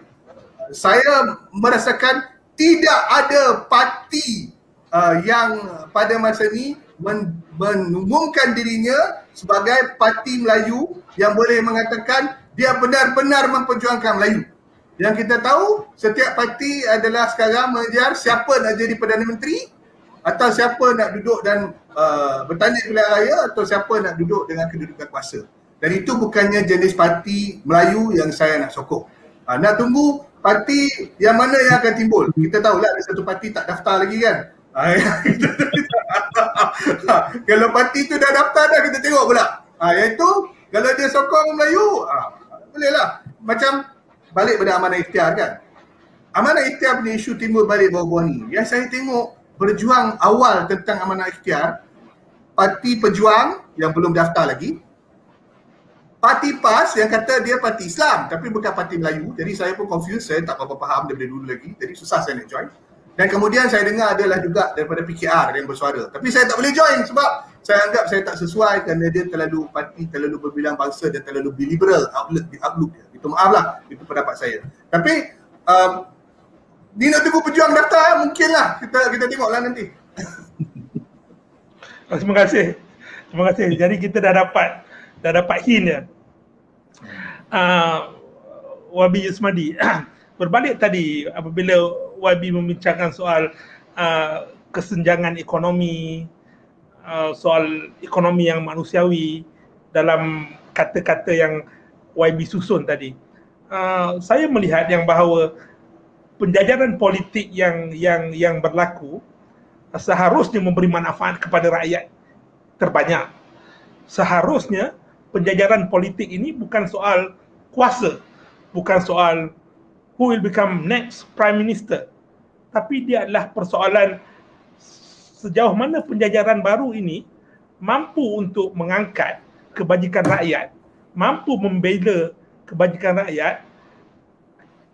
S3: Saya merasakan tidak ada parti uh, yang pada masa ini men- mengumumkan dirinya sebagai parti Melayu yang boleh mengatakan dia benar-benar memperjuangkan Melayu. Yang kita tahu setiap parti adalah sekarang mengejar siapa nak jadi Perdana Menteri atau siapa nak duduk dan uh, bertanya pilihan raya atau siapa nak duduk dengan kedudukan kuasa. Dan itu bukannya jenis parti Melayu yang saya nak sokong. Uh, nak tunggu parti yang mana yang akan timbul. Kita tahulah ada satu parti tak daftar lagi kan. Uh, kalau parti tu dah daftar dah kita tengok pula. Uh, iaitu kalau dia sokong Melayu, uh, bolehlah. Macam balik pada amanah ikhtiar kan. Amanah ikhtiar punya isu timbul balik bawah-bawah ni. Yang saya tengok berjuang awal tentang amanah ikhtiar, parti pejuang yang belum daftar lagi, parti PAS yang kata dia parti Islam tapi bukan parti Melayu. Jadi saya pun confused, saya tak apa-apa faham daripada dulu lagi. Jadi susah saya nak join. Dan kemudian saya dengar adalah juga daripada PKR yang bersuara. Tapi saya tak boleh join sebab saya anggap saya tak sesuai kerana dia terlalu parti, terlalu berbilang bangsa dan terlalu liberal outlook di outlook dia. Itu maaf lah, itu pendapat saya. Tapi um, ni nak tunggu pejuang daftar mungkinlah kita kita tengoklah nanti.
S1: Oh, terima kasih. Terima kasih. Jadi kita dah dapat dah dapat hint ya. Uh, Wabi Yusmadi. Berbalik tadi apabila YB membincangkan soal uh, kesenjangan ekonomi, uh, soal ekonomi yang manusiawi dalam kata-kata yang YB susun tadi. Uh, saya melihat yang bahawa penjajaran politik yang yang yang berlaku seharusnya memberi manfaat kepada rakyat terbanyak. Seharusnya penjajaran politik ini bukan soal kuasa, bukan soal who will become next prime minister tapi dia adalah persoalan sejauh mana penjajaran baru ini mampu untuk mengangkat kebajikan rakyat, mampu membela kebajikan rakyat,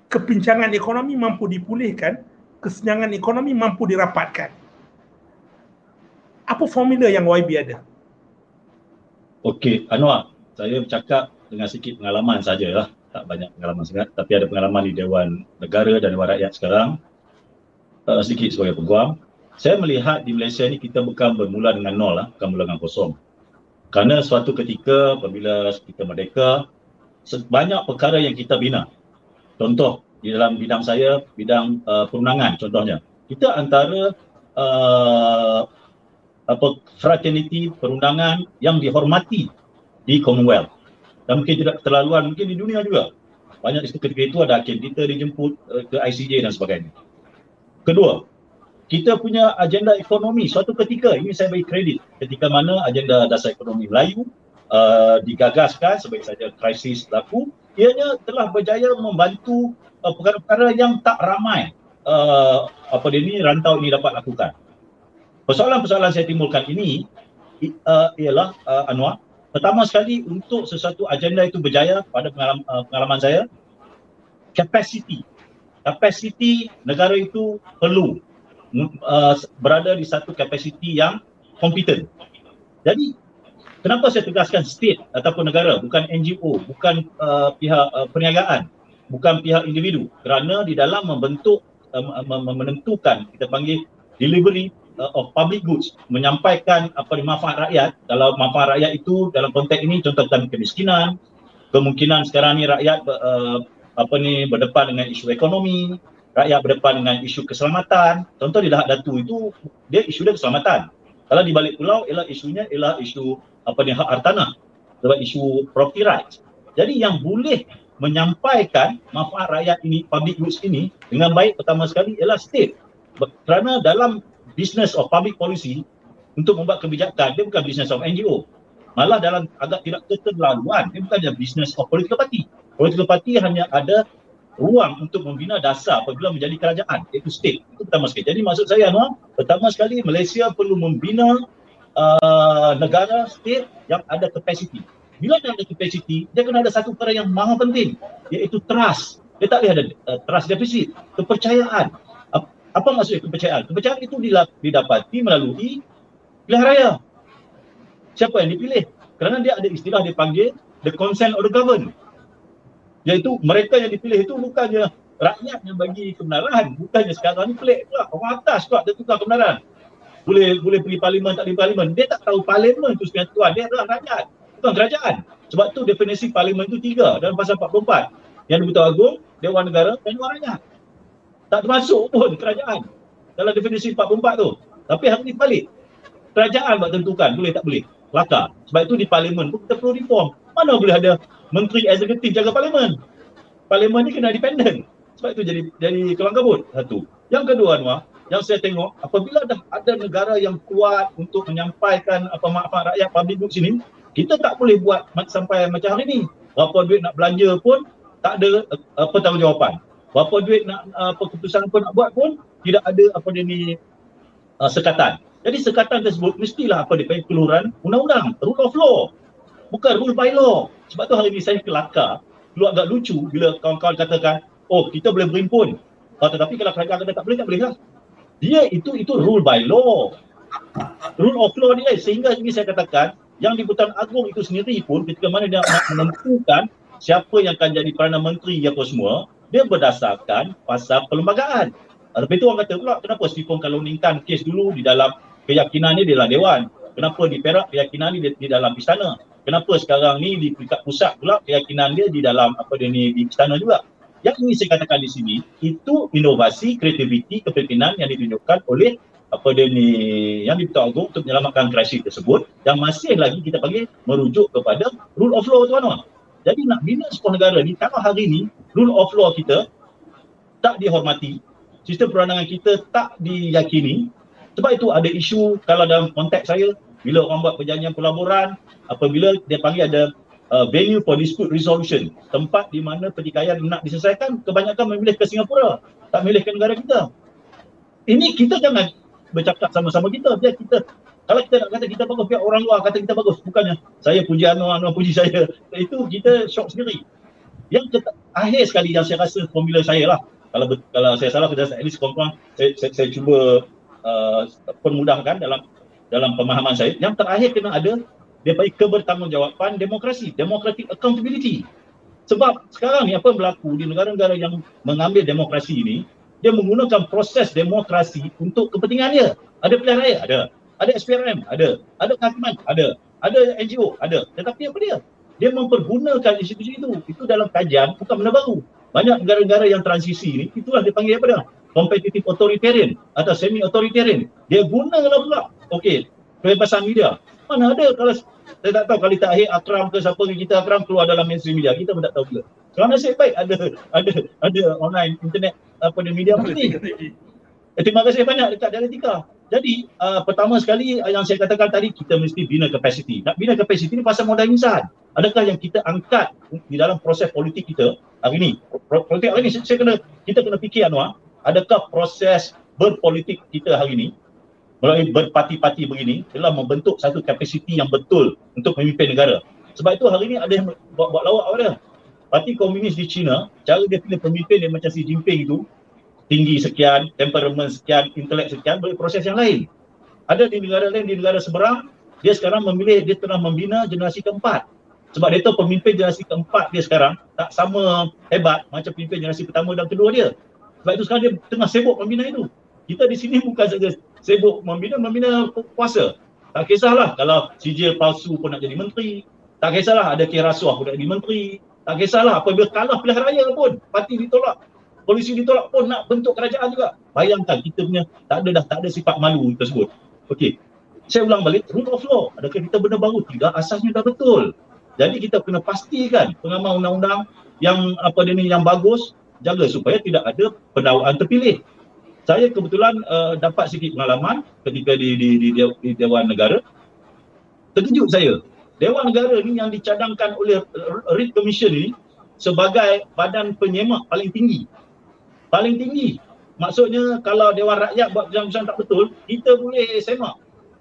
S1: kepincangan ekonomi mampu dipulihkan, kesenjangan ekonomi mampu dirapatkan. Apa formula yang YB ada?
S2: Okey, Anwar, saya bercakap dengan sedikit pengalaman sajalah. Tak banyak pengalaman sangat, tapi ada pengalaman di Dewan Negara dan Dewan Rakyat sekarang uh, sedikit sebagai peguam. Saya melihat di Malaysia ni kita bukan bermula dengan nol lah, bukan bermula dengan kosong. Kerana suatu ketika apabila kita merdeka, banyak perkara yang kita bina. Contoh, di dalam bidang saya, bidang uh, perundangan contohnya. Kita antara uh, apa fraternity perundangan yang dihormati di Commonwealth. Dan mungkin tidak terlaluan, mungkin di dunia juga. Banyak ketika itu ada hakim kita dijemput uh, ke ICJ dan sebagainya. Kedua, kita punya agenda ekonomi suatu ketika, ini saya bagi kredit, ketika mana agenda dasar ekonomi Melayu uh, digagaskan sebagai saja krisis berlaku, ianya telah berjaya membantu uh, perkara-perkara yang tak ramai uh, apa dia ni rantau ini dapat lakukan. Persoalan-persoalan saya timbulkan ini uh, ialah uh, Anwar, pertama sekali untuk sesuatu agenda itu berjaya pada pengalaman, uh, pengalaman saya, capacity kapasiti negara itu perlu uh, berada di satu kapasiti yang kompeten. Jadi kenapa saya tegaskan state ataupun negara bukan NGO, bukan uh, pihak uh, perniagaan, bukan pihak individu kerana di dalam membentuk uh, menentukan kita panggil delivery uh, of public goods menyampaikan apa manfaat rakyat kalau manfaat rakyat itu dalam konteks ini contoh tentang kemiskinan kemungkinan sekarang ni rakyat uh, apa ni berdepan dengan isu ekonomi, rakyat berdepan dengan isu keselamatan. Contoh di Lahad Datu itu dia isu dia keselamatan. Kalau di balik pulau ialah isunya ialah isu apa ni hak hartanah. Sebab isu property rights. Jadi yang boleh menyampaikan manfaat rakyat ini, public goods ini dengan baik pertama sekali ialah state. Kerana dalam business of public policy untuk membuat kebijakan, dia bukan business of NGO. Malah dalam agak tidak keterlaluan, dia bukannya business of political party. Political party hanya ada ruang untuk membina dasar apabila menjadi kerajaan iaitu state. Itu pertama sekali. Jadi maksud saya Anwar, pertama sekali Malaysia perlu membina uh, negara state yang ada capacity. Bila dia ada capacity, dia kena ada satu perkara yang maha penting iaitu trust. Dia tak boleh ada uh, trust deficit, kepercayaan. Apa maksudnya kepercayaan? Kepercayaan itu didapati melalui pilihan raya. Siapa yang dipilih? Kerana dia ada istilah dipanggil the consent of the governed iaitu mereka yang dipilih itu bukannya rakyat yang bagi kebenaran bukannya sekarang ni pelik pula orang atas pula dia tukar kebenaran boleh boleh pilih parlimen tak pilih parlimen. Dia tak tahu parlimen itu sebenarnya tuan. Dia adalah rakyat. Bukan kerajaan. Sebab tu definisi parlimen itu tiga dalam pasal 44. Yang diberitahu agung, Dewan Negara dan Dewan Rakyat. Tak termasuk pun kerajaan dalam definisi 44 tu. Tapi hari ini balik. Kerajaan buat tentukan boleh tak boleh. Kelakar. Sebab itu di parlimen pun kita perlu reform. Mana boleh ada menteri eksekutif jaga parlimen. Parlimen ni kena independen. Sebab itu jadi jadi kelang kabut. Satu. Yang kedua Anwar, yang saya tengok apabila dah ada negara yang kuat untuk menyampaikan apa manfaat rakyat public good sini, kita tak boleh buat sampai macam hari ni. Berapa duit nak belanja pun tak ada apa tanggungjawab. Berapa duit nak apa keputusan pun nak buat pun tidak ada apa dia ni uh, sekatan. Jadi sekatan tersebut mestilah apa dia panggil keluaran undang-undang, rule of law. Bukan rule by law. Sebab tu hari ini saya kelakar, keluar agak lucu bila kawan-kawan katakan, oh kita boleh berimpun. Uh, tetapi kalau kerajaan kata tak boleh, tak boleh lah. Dia itu itu rule by law. Rule of law dia sehingga ini saya katakan yang di Hutan Agung itu sendiri pun ketika mana dia nak menentukan siapa yang akan jadi Perdana Menteri apa semua, dia berdasarkan pasal perlembagaan. Tapi itu orang kata pula kenapa Stephen kalau meningkan kes dulu di dalam keyakinan ni dalam dewan. Kenapa di Perak keyakinan ni di, dalam istana. Kenapa sekarang ni di pusat pula keyakinan dia di dalam apa dia ni di istana juga. Yang ini saya katakan di sini itu inovasi, kreativiti, kepimpinan yang ditunjukkan oleh apa dia ni yang diberitahu agung untuk menyelamatkan krisis tersebut yang masih lagi kita panggil merujuk kepada rule of law tuan-tuan. Jadi nak bina sebuah negara ni kalau hari ni rule of law kita tak dihormati, sistem peranangan kita tak diyakini. Sebab itu ada isu kalau dalam konteks saya bila orang buat perjanjian pelaburan apabila dia panggil ada uh, venue for dispute resolution. Tempat di mana pertikaian nak diselesaikan kebanyakan memilih ke Singapura tak memilih ke negara kita. Ini kita jangan bercakap sama-sama kita. Biar kita kalau kita nak kata kita bagus pihak orang luar kata kita bagus. Bukannya saya puji Anwar Anwar puji saya. Itu kita shock sendiri. Yang akhir sekali yang saya rasa formula saya lah. Kalau kalau saya salah sudah at least kawan saya, saya, saya cuba uh, permudahkan dalam dalam pemahaman saya. Yang terakhir kena ada dia bagi kebertanggungjawaban demokrasi democratic accountability. Sebab sekarang ni apa berlaku di negara-negara yang mengambil demokrasi ini dia menggunakan proses demokrasi untuk kepentingan dia. Ada pilihan raya? Ada. Ada SPRM ada. Ada kehakiman? Ada. Ada NGO ada. Tetapi apa dia? Dia mempergunakan institusi itu. Itu dalam kajian bukan benda baru. Banyak negara-negara yang transisi ni itulah dia panggil apa dia? Competitive authoritarian atau semi authoritarian dia gunalah pula. Okey. Kebebasan media mana ada kalau saya tak tahu kalau tak akhir Akram ke siapa ke kita Akram keluar dalam mainstream media kita pun tak tahu juga kalau nasib baik ada ada ada online internet apa dia media apa ni eh, terima kasih banyak dekat dialektika jadi uh, pertama sekali uh, yang saya katakan tadi kita mesti bina kapasiti. Nak bina kapasiti ni pasal modal insan. Adakah yang kita angkat di dalam proses politik kita hari ini? Politik hari ini saya kena kita kena fikir Anwar, adakah proses berpolitik kita hari ini berparti-parti begini telah membentuk satu kapasiti yang betul untuk memimpin negara. Sebab itu hari ini ada yang buat, buat lawak apa dia? Parti Komunis di China, cara dia pilih pemimpin dia macam Xi Jinping itu, tinggi sekian, temperament sekian, intelek sekian, boleh proses yang lain. Ada di negara lain, di negara seberang, dia sekarang memilih, dia tengah membina generasi keempat. Sebab dia tahu pemimpin generasi keempat dia sekarang tak sama hebat macam pemimpin generasi pertama dan kedua dia. Sebab itu sekarang dia tengah sibuk membina itu. Kita di sini bukan saja sibuk membina, membina kuasa. Tak kisahlah kalau sijil palsu pun nak jadi menteri. Tak kisahlah ada kira rasuah pun nak jadi menteri. Tak kisahlah apabila kalah pilihan raya pun parti ditolak polisi ditolak pun nak bentuk kerajaan juga. Bayangkan kita punya tak ada dah tak ada sifat malu tersebut. Okey. Saya ulang balik rule of law. Adakah kita benda baru? Tidak, asasnya dah betul. Jadi kita kena pastikan pengamal undang-undang yang apa dia ni yang bagus jaga supaya tidak ada pendakwaan terpilih. Saya kebetulan uh, dapat sikit pengalaman ketika di di, di, di, di Dewan Negara. Terkejut saya. Dewan Negara ni yang dicadangkan oleh Reid Commission ini sebagai badan penyemak paling tinggi paling tinggi. Maksudnya kalau Dewan Rakyat buat keputusan tak betul, kita boleh semak.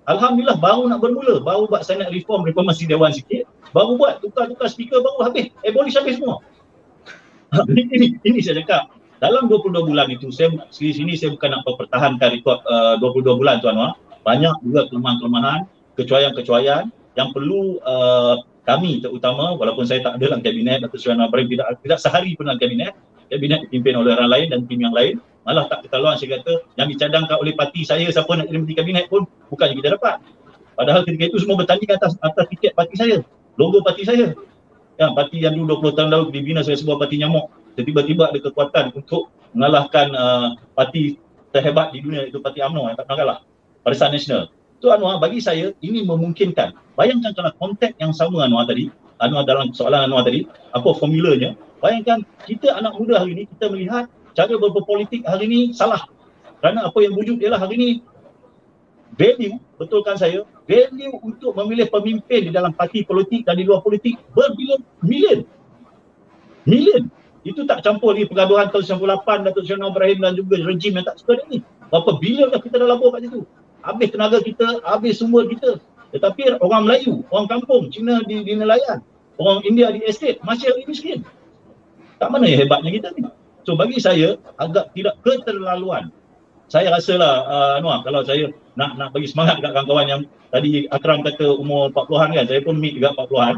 S2: Alhamdulillah baru nak bermula, baru buat senat reform, reformasi Dewan sikit, baru buat tukar-tukar speaker baru habis, abolish habis semua. ini, ini saya cakap, dalam 22 bulan itu, saya sini saya bukan nak pertahankan rekod uh, 22 bulan tuan tuan banyak juga kelemahan-kelemahan, kecuaian-kecuaian yang perlu uh, kami terutama walaupun saya tak ada dalam kabinet atau Suwana Ibrahim tidak tidak sehari pun dalam kabinet kabinet dipimpin oleh orang lain dan tim yang lain malah tak ketahuan saya kata yang dicadangkan oleh parti saya siapa nak jadi menteri kabinet pun bukan kita dapat. Padahal ketika itu semua bertanding atas atas tiket parti saya logo parti saya. Yang parti yang dulu 20 tahun lalu dibina sebagai sebuah parti nyamuk tiba-tiba ada kekuatan untuk mengalahkan uh, parti terhebat di dunia itu parti UMNO yang tak pernah kalah Barisan Nasional tu Anwar bagi saya ini memungkinkan bayangkan kalau konteks yang sama Anwar tadi Anwar dalam soalan Anwar tadi apa formulanya bayangkan kita anak muda hari ini kita melihat cara berpolitik hari ini salah. Kerana apa yang wujud ialah hari ini value, betulkan saya, value untuk memilih pemimpin di dalam parti politik dan di luar politik berbilion million. Million. Itu tak campur lagi pergaduhan tahun 98 Datuk Seri Ibrahim dan juga rejim yang tak suka ini. Berapa bilion dah kita dah labur kat situ. Habis tenaga kita, habis sumber kita. Tetapi orang Melayu, orang kampung, Cina di, di nelayan, orang India di estate, masih lagi miskin. Tak mana yang hebatnya kita ni? So bagi saya agak tidak keterlaluan. Saya rasalah uh, Anwar kalau saya nak nak bagi semangat dekat kawan-kawan yang tadi Akram kata umur 40-an kan, saya pun meet juga 40-an.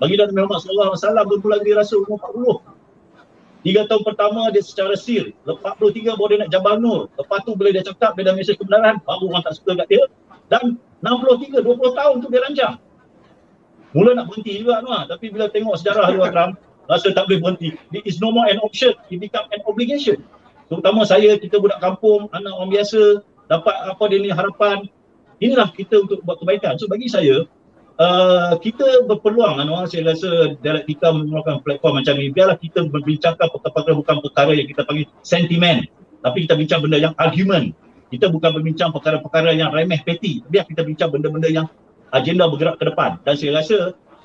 S2: Bagi Nabi Muhammad sallallahu alaihi wasallam bermula dia rasa umur 40. Tiga tahun pertama dia secara sir. Lepas 43 baru dia nak Jabal Nur. Lepas tu bila dia cakap dia dah mesej kebenaran, baru orang tak suka kat dia. Dan 63, 20 tahun tu dia rancang. Mula nak berhenti juga Anwar. Tapi bila tengok sejarah dia Akram, rasa tak boleh berhenti. It is no more an option, it become an obligation. Terutama saya, kita budak kampung, anak orang biasa, dapat apa dia ni harapan. Inilah kita untuk buat kebaikan. So bagi saya, uh, kita berpeluang, Anwar, saya rasa dialektika menggunakan platform macam ni. Biarlah kita berbincangkan perkara-perkara bukan perkara yang kita panggil sentimen. Tapi kita bincang benda yang argument. Kita bukan berbincang perkara-perkara yang remeh peti. Biar kita bincang benda-benda yang agenda bergerak ke depan. Dan saya rasa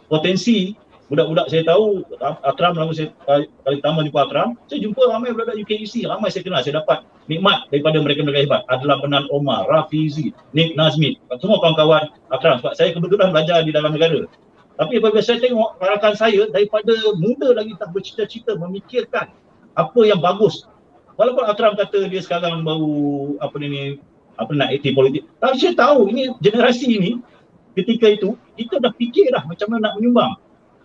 S2: potensi budak-budak saya tahu Akram lama saya kali pertama jumpa Akram. Saya jumpa ramai budak UKUC ramai saya kenal. Saya dapat nikmat daripada mereka-mereka hebat. Adalah Benan Omar, Rafizi, Nick Nazmi semua kawan-kawan Akram. Sebab saya kebetulan belajar di dalam negara. Tapi apabila saya tengok rakan saya daripada muda lagi tak bercita-cita memikirkan apa yang bagus. Walaupun Akram kata dia sekarang baru apa ni apa nak aktif politik. Tapi saya tahu ini generasi ini ketika itu kita dah fikir dah macam mana nak menyumbang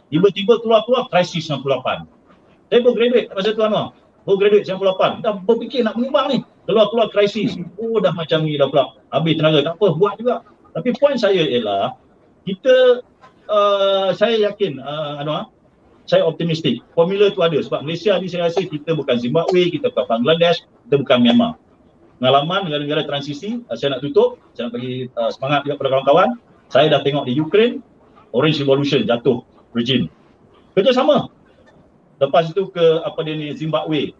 S2: Tiba-tiba keluar-keluar krisis 98. Saya baru graduate masa tu Anwar. Baru graduate 98. Dah berfikir nak menyumbang ni. Keluar-keluar krisis. Oh dah macam ni dah pula. Habis tenaga. Tak apa buat juga. Tapi poin saya ialah kita uh, saya yakin uh, Anwar saya optimistik. Formula tu ada sebab Malaysia ni saya rasa kita bukan Zimbabwe, kita bukan Bangladesh, kita bukan Myanmar. Pengalaman negara-negara transisi, uh, saya nak tutup, saya nak bagi uh, semangat juga kepada kawan-kawan. Saya dah tengok di Ukraine, Orange Revolution jatuh regime. Kerja sama. Lepas itu ke apa dia ni Zimbabwe.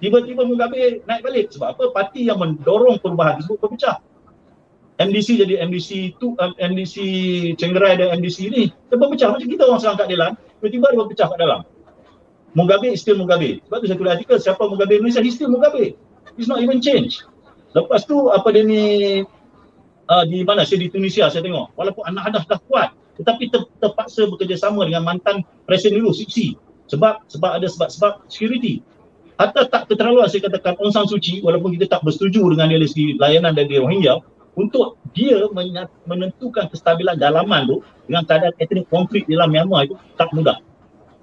S2: Tiba-tiba Mugabe naik balik sebab apa? Parti yang mendorong perubahan tersebut berpecah. MDC jadi MDC tu um, MDC Cenggerai dan MDC ni dia berpecah macam kita orang serang kat dalam tiba-tiba dia berpecah kat dalam Mugabe is still Mugabe sebab tu saya tulis artikel siapa Mugabe Indonesia he still Mugabe he's not even change lepas tu apa dia ni uh, di mana saya di Tunisia saya tengok walaupun anak adah dah kuat tetapi ter, terpaksa bekerjasama dengan mantan presiden dulu Siksi sebab sebab ada sebab-sebab security Hatta tak keterlaluan saya katakan Aung San Suu Kyi walaupun kita tak bersetuju dengan dia dari layanan dari Rohingya untuk dia menentukan kestabilan dalaman tu dengan keadaan etnik konflik dalam Myanmar itu tak mudah.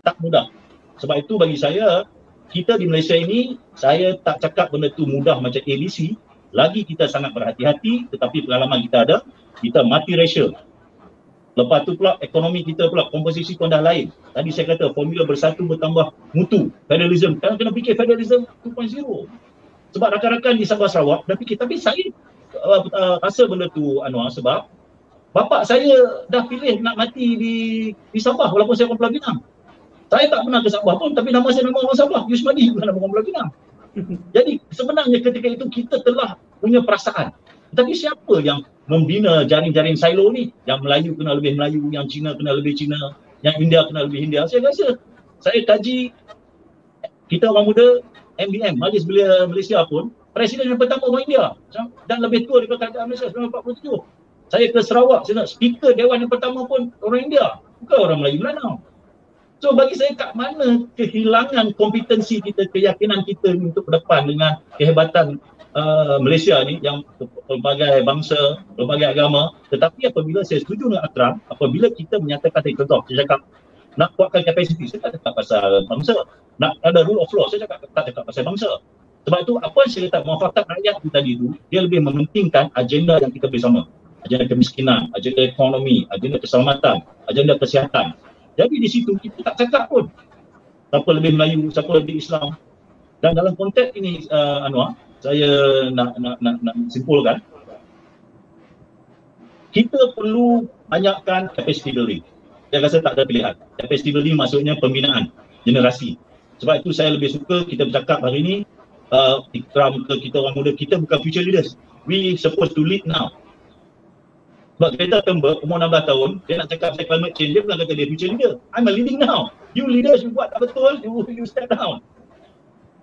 S2: Tak mudah. Sebab itu bagi saya, kita di Malaysia ini, saya tak cakap benda tu mudah macam ABC, lagi kita sangat berhati-hati tetapi pengalaman kita ada, kita mati ratio. Lepas tu pula ekonomi kita pula komposisi pun dah lain. Tadi saya kata formula bersatu bertambah mutu. Federalism. Kalian kena fikir federalism 2.0. Sebab rakan-rakan di Sabah Sarawak dah fikir. Tapi saya uh, uh, rasa benda tu Anwar sebab bapak saya dah pilih nak mati di di Sabah walaupun saya orang Pulau Pinang. Saya tak pernah ke Sabah pun tapi nama saya nama orang Sabah. Yusmadi bukan nama orang Pulau Pinang. Jadi sebenarnya ketika itu kita telah punya perasaan. Tapi siapa yang membina jaring-jaring silo ni yang Melayu kena lebih Melayu, yang Cina kena lebih Cina, yang India kena lebih India. Saya rasa saya kaji kita orang muda MBM, Majlis Belia Malaysia pun presiden yang pertama orang India dan lebih tua daripada kerajaan Malaysia 1947. Saya ke Sarawak, saya nak speaker dewan yang pertama pun orang India, bukan orang Melayu Melanau. So bagi saya kat mana kehilangan kompetensi kita, keyakinan kita untuk ke depan dengan kehebatan uh, Malaysia ni yang pelbagai bangsa, pelbagai agama. Tetapi apabila saya setuju dengan Akram apabila kita menyatakan tadi contoh saya cakap nak kuatkan kapasiti saya tak cakap pasal bangsa. Nak ada rule of law saya cakap tak cakap pasal bangsa. Sebab itu apa yang saya kata muafakat rakyat itu tadi itu dia lebih mementingkan agenda yang kita bersama agenda kemiskinan, agenda ekonomi, agenda keselamatan, agenda kesihatan. Jadi di situ kita tak cakap pun siapa lebih Melayu, siapa lebih Islam. Dan dalam konteks ini uh, Anwar saya nak, nak, nak, nak simpulkan kita perlu banyakkan capacity building saya rasa tak ada pilihan. Capacity building maksudnya pembinaan generasi. Sebab itu saya lebih suka kita bercakap hari ini uh, ikram ke kita orang muda, kita bukan future leaders. We supposed to lead now. Sebab Greta Thunberg umur 16 tahun, dia nak cakap saya climate change, dia bukan kata dia future leader. I'm a leading now. You leaders, you buat tak betul, you, you step down.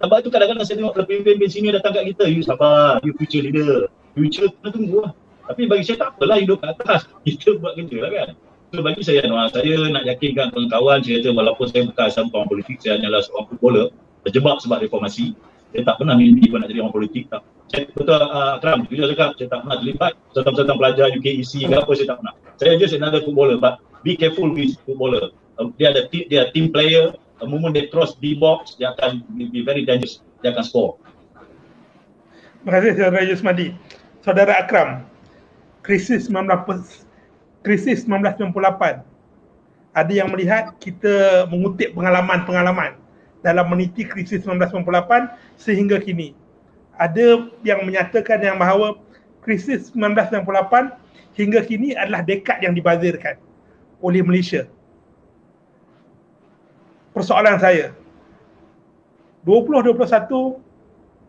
S2: Sebab itu kadang-kadang saya tengok pemimpin sini datang kat kita, you sabar, you future leader. Future kena tunggu lah. Tapi bagi saya tak apalah hidup kat atas. Kita buat kerja lah kan. So bagi saya Anwar, saya nak yakinkan kawan-kawan saya kata walaupun saya bukan seorang politik, saya hanyalah seorang footballer terjebak sebab reformasi. Saya tak pernah mimpi pun nak jadi orang politik. Tak. Saya betul uh, Akram, jujur cakap, saya tak pernah terlibat serta-serta pelajar UKEC ke apa, saya tak pernah. Saya just another footballer but be careful with footballer. Uh, dia ada dia ada team player, the moment they cross the box, dia akan be very dangerous. Dia akan score.
S1: Terima kasih Saudara Yusmadi. Saudara Akram, krisis 19 krisis 1998 ada yang melihat kita mengutip pengalaman-pengalaman dalam meniti krisis 1998 sehingga kini ada yang menyatakan yang bahawa krisis 1998 hingga kini adalah dekad yang dibazirkan oleh Malaysia persoalan saya 2021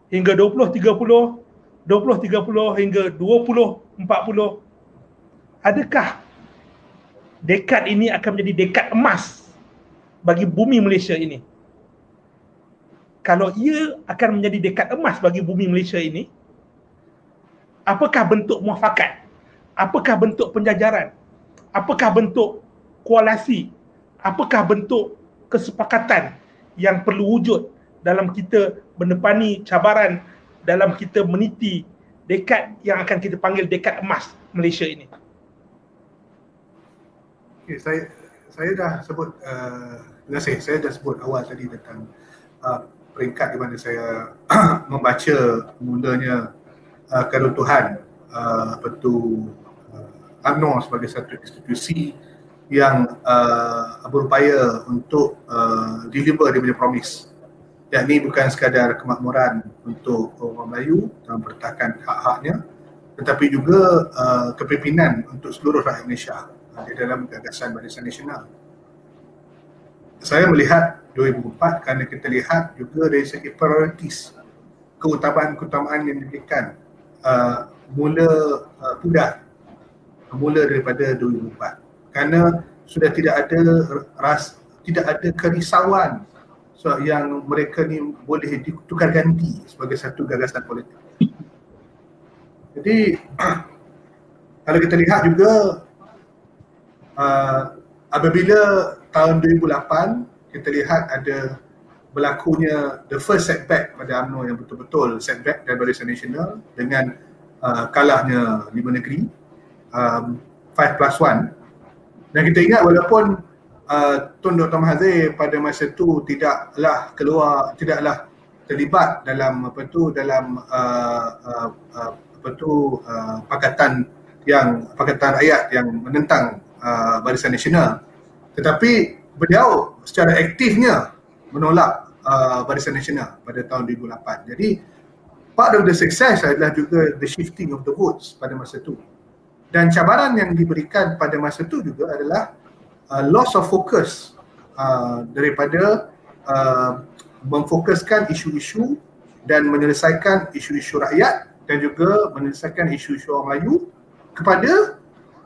S1: hingga 2030 2030 hingga 2040 adakah dekad ini akan menjadi dekad emas bagi bumi Malaysia ini. Kalau ia akan menjadi dekad emas bagi bumi Malaysia ini, apakah bentuk muafakat? Apakah bentuk penjajaran? Apakah bentuk koalisi? Apakah bentuk kesepakatan yang perlu wujud dalam kita menepani cabaran dalam kita meniti dekad yang akan kita panggil dekad emas Malaysia ini?
S3: Okay, saya saya dah sebut uh, terima kasih saya dah sebut awal tadi tentang uh, peringkat di mana saya membaca mulanya uh, keruntuhan uh, apa tu uh, UMNO sebagai satu institusi yang uh, berupaya untuk uh, deliver dia punya promise yakni bukan sekadar kemakmuran untuk orang Melayu dalam pertahanan hak-haknya tetapi juga uh, kepimpinan untuk seluruh rakyat Malaysia di dalam gagasan Barisan Nasional. Saya melihat 2004 kerana kita lihat juga dari segi prioritis keutamaan-keutamaan yang diberikan uh, mula uh, pudar mula daripada 2004 kerana sudah tidak ada ras tidak ada kerisauan so, yang mereka ni boleh ditukar ganti sebagai satu gagasan politik. Jadi kalau kita lihat juga uh, apabila tahun 2008 kita lihat ada berlakunya the first setback pada UMNO yang betul-betul setback dari Barisan Nasional dengan uh, kalahnya lima negeri um, 5 plus 1 dan kita ingat walaupun uh, Tun Dr. Mahathir pada masa itu tidaklah keluar tidaklah terlibat dalam apa tu dalam uh, uh, uh, apa tu uh, pakatan yang pakatan rakyat yang menentang uh, Barisan Nasional tetapi beliau secara aktifnya menolak uh, Barisan Nasional pada tahun 2008 jadi part of the success adalah juga the shifting of the votes pada masa itu dan cabaran yang diberikan pada masa itu juga adalah uh, loss of focus uh, daripada uh, memfokuskan isu-isu dan menyelesaikan isu-isu rakyat dan juga menyelesaikan isu-isu orang Melayu kepada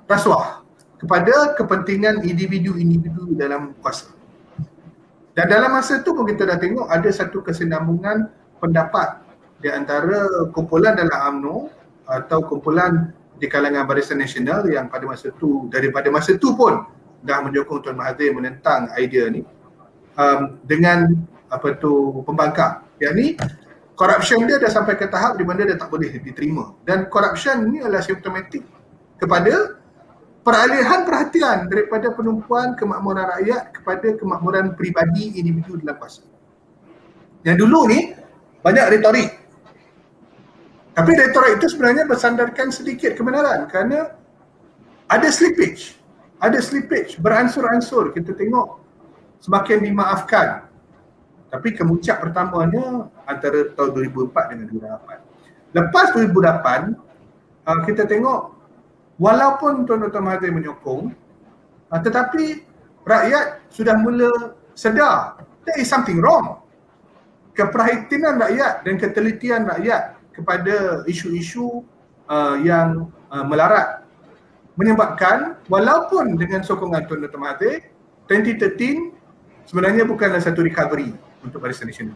S3: rasuah kepada kepentingan individu-individu dalam kuasa. Dan dalam masa itu pun kita dah tengok ada satu kesinambungan pendapat di antara kumpulan dalam UMNO atau kumpulan di kalangan Barisan Nasional yang pada masa itu daripada masa itu pun dah menyokong Tuan Mahathir menentang idea ni um, dengan apa tu pembangkang. Yang ni corruption dia dah sampai ke tahap di mana dia tak boleh diterima dan corruption ni adalah simptomatik kepada peralihan perhatian daripada penumpuan kemakmuran rakyat kepada kemakmuran peribadi individu dalam kuasa. Yang dulu ni banyak retorik. Tapi retorik itu sebenarnya bersandarkan sedikit kebenaran kerana ada slippage. Ada slippage beransur-ansur kita tengok semakin dimaafkan. Tapi kemuncak pertamanya antara tahun 2004 dengan 2008. Lepas 2008, uh, kita tengok walaupun Tuan Dr. Mahathir menyokong, uh, tetapi rakyat sudah mula sedar there is something wrong. Keperhatian rakyat dan ketelitian rakyat kepada isu-isu uh, yang uh, melarat menyebabkan walaupun dengan sokongan Tuan Dr. Mahathir, 2013 sebenarnya bukanlah satu recovery untuk Barisan Nasional.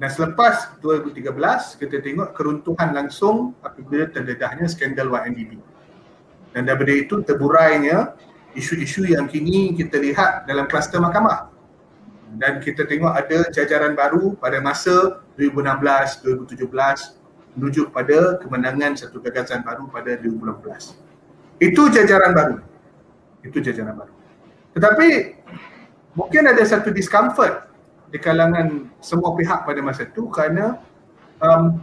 S3: Dan selepas 2013, kita tengok keruntuhan langsung apabila terdedahnya skandal YNDB. Dan daripada itu terburainya isu-isu yang kini kita lihat dalam kluster mahkamah. Dan kita tengok ada jajaran baru pada masa 2016, 2017 menuju pada kemenangan satu gagasan baru pada 2018. Itu jajaran baru. Itu jajaran baru. Tetapi mungkin ada satu discomfort di kalangan semua pihak pada masa itu kerana um,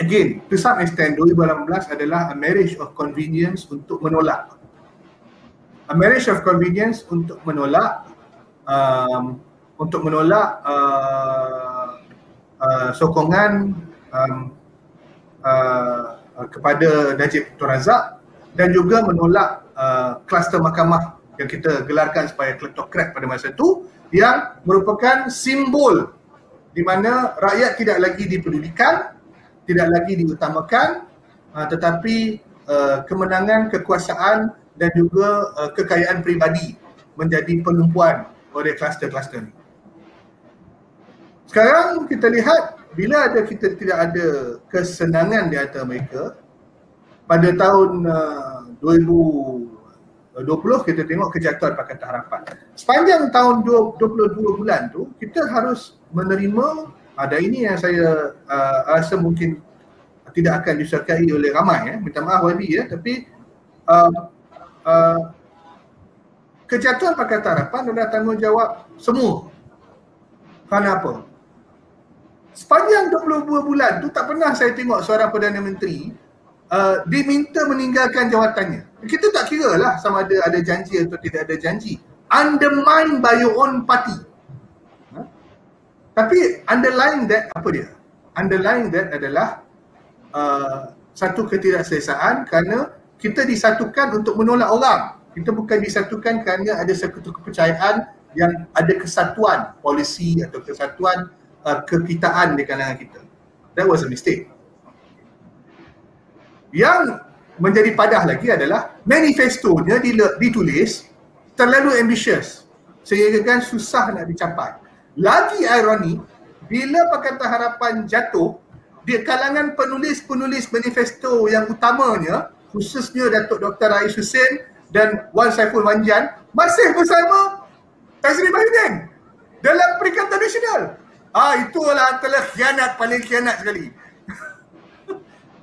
S3: again to some extent 2018 adalah a marriage of convenience untuk menolak a marriage of convenience untuk menolak um, untuk menolak uh, uh, sokongan um, uh, kepada Najib Tun Razak dan juga menolak uh, kluster mahkamah yang kita gelarkan sebagai kleptokrat pada masa itu yang merupakan simbol di mana rakyat tidak lagi dipedulikan, tidak lagi diutamakan uh, tetapi uh, kemenangan kekuasaan dan juga uh, kekayaan peribadi menjadi penumpuan oleh kluster-kluster ini. Sekarang kita lihat bila ada kita tidak ada kesenangan di antara mereka pada tahun uh, 20 kita tengok kejatuhan Pakatan Harapan. Sepanjang tahun 22 bulan tu kita harus menerima ada ini yang saya uh, rasa mungkin tidak akan disertai oleh ramai ya. Minta maaf YB ya tapi uh, uh, kejatuhan Pakatan Harapan adalah tanggungjawab semua. Kenapa? Sepanjang 22 bulan tu tak pernah saya tengok seorang Perdana Menteri uh, diminta meninggalkan jawatannya. Kita tak kira lah sama ada ada janji atau tidak ada janji. Undermine by your own party. Ha? Tapi underlying that apa dia? Underlying that adalah uh, satu ketidakselesaan kerana kita disatukan untuk menolak orang. Kita bukan disatukan kerana ada satu kepercayaan yang ada kesatuan polisi atau kesatuan uh, kekitaan di kalangan kita. That was a mistake. Yang menjadi padah lagi adalah manifestonya ditulis terlalu ambitious sehingga kan susah nak dicapai. Lagi ironi, bila Pakatan Harapan jatuh, di kalangan penulis-penulis manifesto yang utamanya, khususnya Datuk Dr. Rais Hussein dan Wan Saiful Manjan, masih bersama Tazri Bahidin dalam Perikatan Nasional. Ah, itulah antara khianat paling khianat sekali.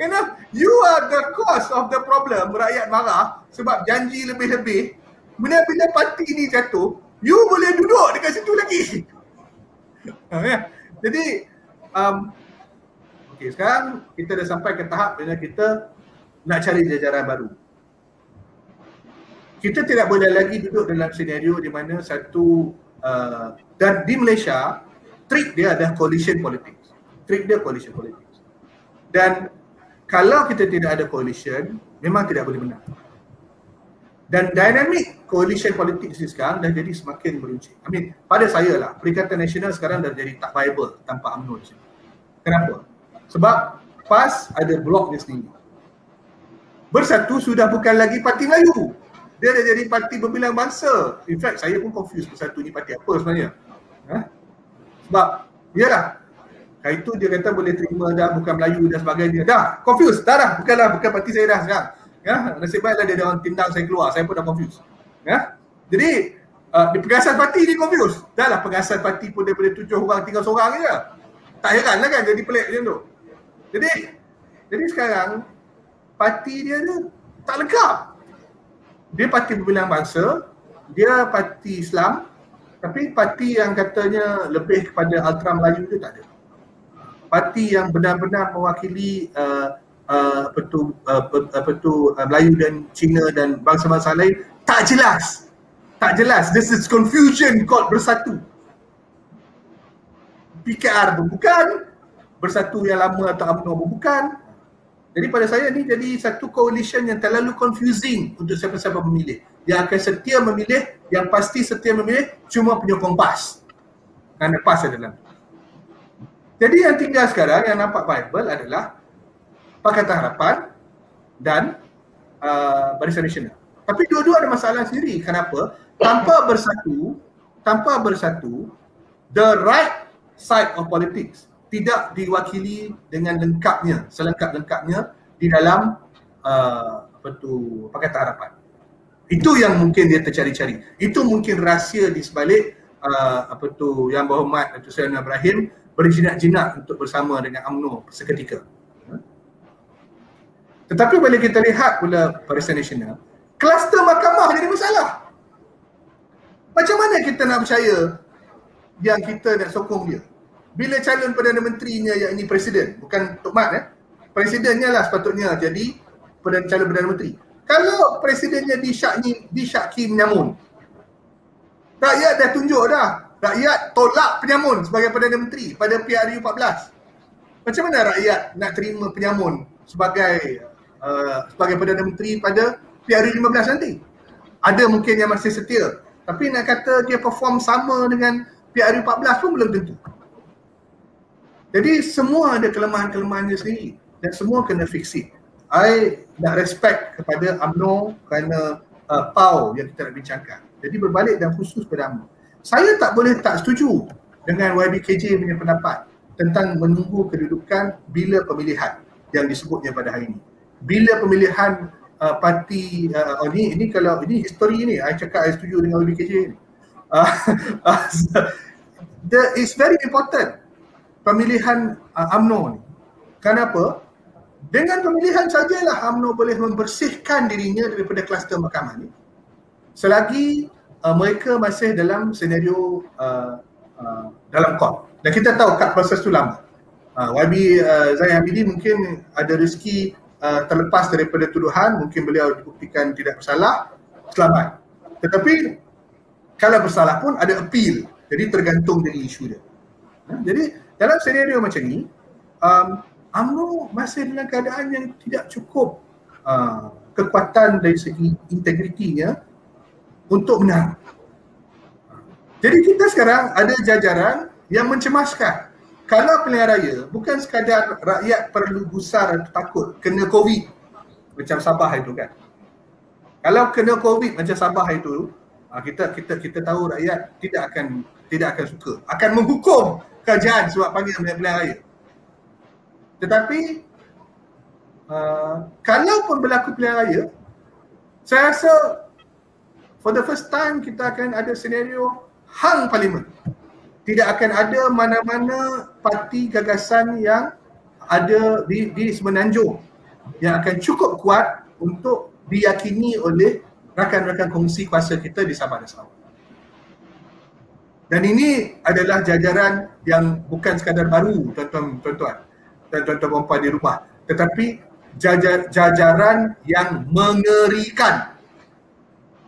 S3: You know, you are the cause of the problem. Rakyat marah sebab janji lebih-lebih. Bila-bila parti ini jatuh, you boleh duduk dekat situ lagi. Ya. Jadi, um, okay, sekarang kita dah sampai ke tahap bila kita nak cari jajaran baru. Kita tidak boleh lagi duduk dalam senario di mana satu uh, dan di Malaysia, trik dia adalah coalition politics. Trik dia coalition politics. Dan kalau kita tidak ada coalition, memang tidak boleh menang. Dan dinamik coalition politik ni sekarang dah jadi semakin meruncing. I mean, pada saya lah, Perikatan Nasional sekarang dah jadi tak viable tanpa UMNO. Kenapa? Sebab PAS ada blok dia sendiri. Bersatu sudah bukan lagi Parti Melayu. Dia dah jadi parti berbilang bangsa. In fact, saya pun confused bersatu ni parti apa sebenarnya. Ha? Sebab, yalah, Kali itu dia kata boleh terima dah bukan Melayu dan sebagainya. Dah, confused. Dah dah, bukanlah bukan parti saya dah sekarang. Ya, nasib baiklah dia orang tindang saya keluar. Saya pun dah confused. Ya. Jadi, uh, di pengasasan parti dia confused. Dah lah pengasasan parti pun daripada tujuh orang tinggal seorang je. Tak heran lah kan jadi pelik macam tu. Jadi, jadi sekarang parti dia tu Tak lengkap. Dia parti pemilihan bangsa, dia parti Islam, tapi parti yang katanya lebih kepada ultra Melayu dia tak ada. Parti yang benar-benar mewakili uh, uh, apa tu uh, apa tu uh, Melayu dan Cina dan bangsa-bangsa lain tak jelas. Tak jelas. This is confusion called bersatu. PKR pun bukan, bersatu yang lama atau UMNO pun bukan. Jadi pada saya ni jadi satu coalition yang terlalu confusing untuk siapa-siapa memilih yang akan setia memilih, yang pasti setia memilih cuma penyokong PAS. Kerana PAS adalah. Jadi yang tinggal sekarang yang nampak viable adalah Pakatan Harapan dan uh, Barisan Nasional. Tapi dua-dua ada masalah sendiri. Kenapa? Tanpa bersatu, tanpa bersatu, the right side of politics tidak diwakili dengan lengkapnya, selengkap-lengkapnya di dalam uh, apa tu Pakatan Harapan. Itu yang mungkin dia tercari-cari. Itu mungkin rahsia di sebalik uh, apa tu yang berhormat Datuk Seri Ibrahim berjinak-jinak untuk bersama dengan UMNO seketika. Tetapi bila kita lihat pula Barisan Nasional, kluster mahkamah jadi masalah. Macam mana kita nak percaya yang kita nak sokong dia? Bila calon Perdana Menterinya yang ini Presiden, bukan Tok Mat eh. Presidennya lah sepatutnya jadi Perdana calon Perdana Menteri. Kalau presidennya disyaki, disyaki menyamun, rakyat dah tunjuk dah. Rakyat tolak penyamun sebagai Perdana Menteri pada PRU 14. Macam mana rakyat nak terima penyamun sebagai uh, sebagai Perdana Menteri pada PRU 15 nanti? Ada mungkin yang masih setia. Tapi nak kata dia perform sama dengan PRU 14 pun belum tentu. Jadi semua ada kelemahan-kelemahannya sendiri dan semua kena fix it. I nak respect kepada UMNO kerana uh, PAU yang kita nak bincangkan. Jadi berbalik dan khusus pada UMNO. Saya tak boleh tak setuju dengan YBKJ punya pendapat tentang menunggu kedudukan bila pemilihan yang disebutnya pada hari ini. Bila pemilihan uh, parti uh, oh ni ini kalau ini history ni I cakap I setuju dengan YBKJ ni. Uh, uh, the, it's very important pemilihan uh, UMNO ni. Kenapa? Dengan pemilihan sajalah UMNO boleh membersihkan dirinya daripada kluster mahkamah ni. Selagi uh, mereka masih dalam senario uh, uh, dalam court. Dan kita tahu kat proses tu lama. Uh, YB uh, Zain Hamidi mungkin ada rezeki uh, terlepas daripada tuduhan, mungkin beliau dibuktikan tidak bersalah, selamat. Tetapi kalau bersalah pun ada appeal. Jadi tergantung dari isu dia. Uh, jadi dalam senario macam ni, um, UMNO masih dalam keadaan yang tidak cukup uh, kekuatan dari segi integritinya untuk menang. Jadi kita sekarang ada jajaran yang mencemaskan. Kalau pilihan raya bukan sekadar rakyat perlu gusar atau takut kena COVID macam Sabah itu kan. Kalau kena COVID macam Sabah itu, uh, kita kita kita tahu rakyat tidak akan tidak akan suka. Akan menghukum kerajaan sebab panggil pilihan raya. Tetapi uh, kalau pun berlaku pilihan raya, saya rasa for the first time kita akan ada senario hang parlimen. Tidak akan ada mana-mana parti gagasan yang ada di, di semenanjung yang akan cukup kuat untuk diyakini oleh rakan-rakan kongsi kuasa kita di Sabah dan Sarawak. Dan ini adalah jajaran yang bukan sekadar baru tuan-tuan dan tuan-tuan puan di rumah. Tetapi jajar, jajaran yang mengerikan.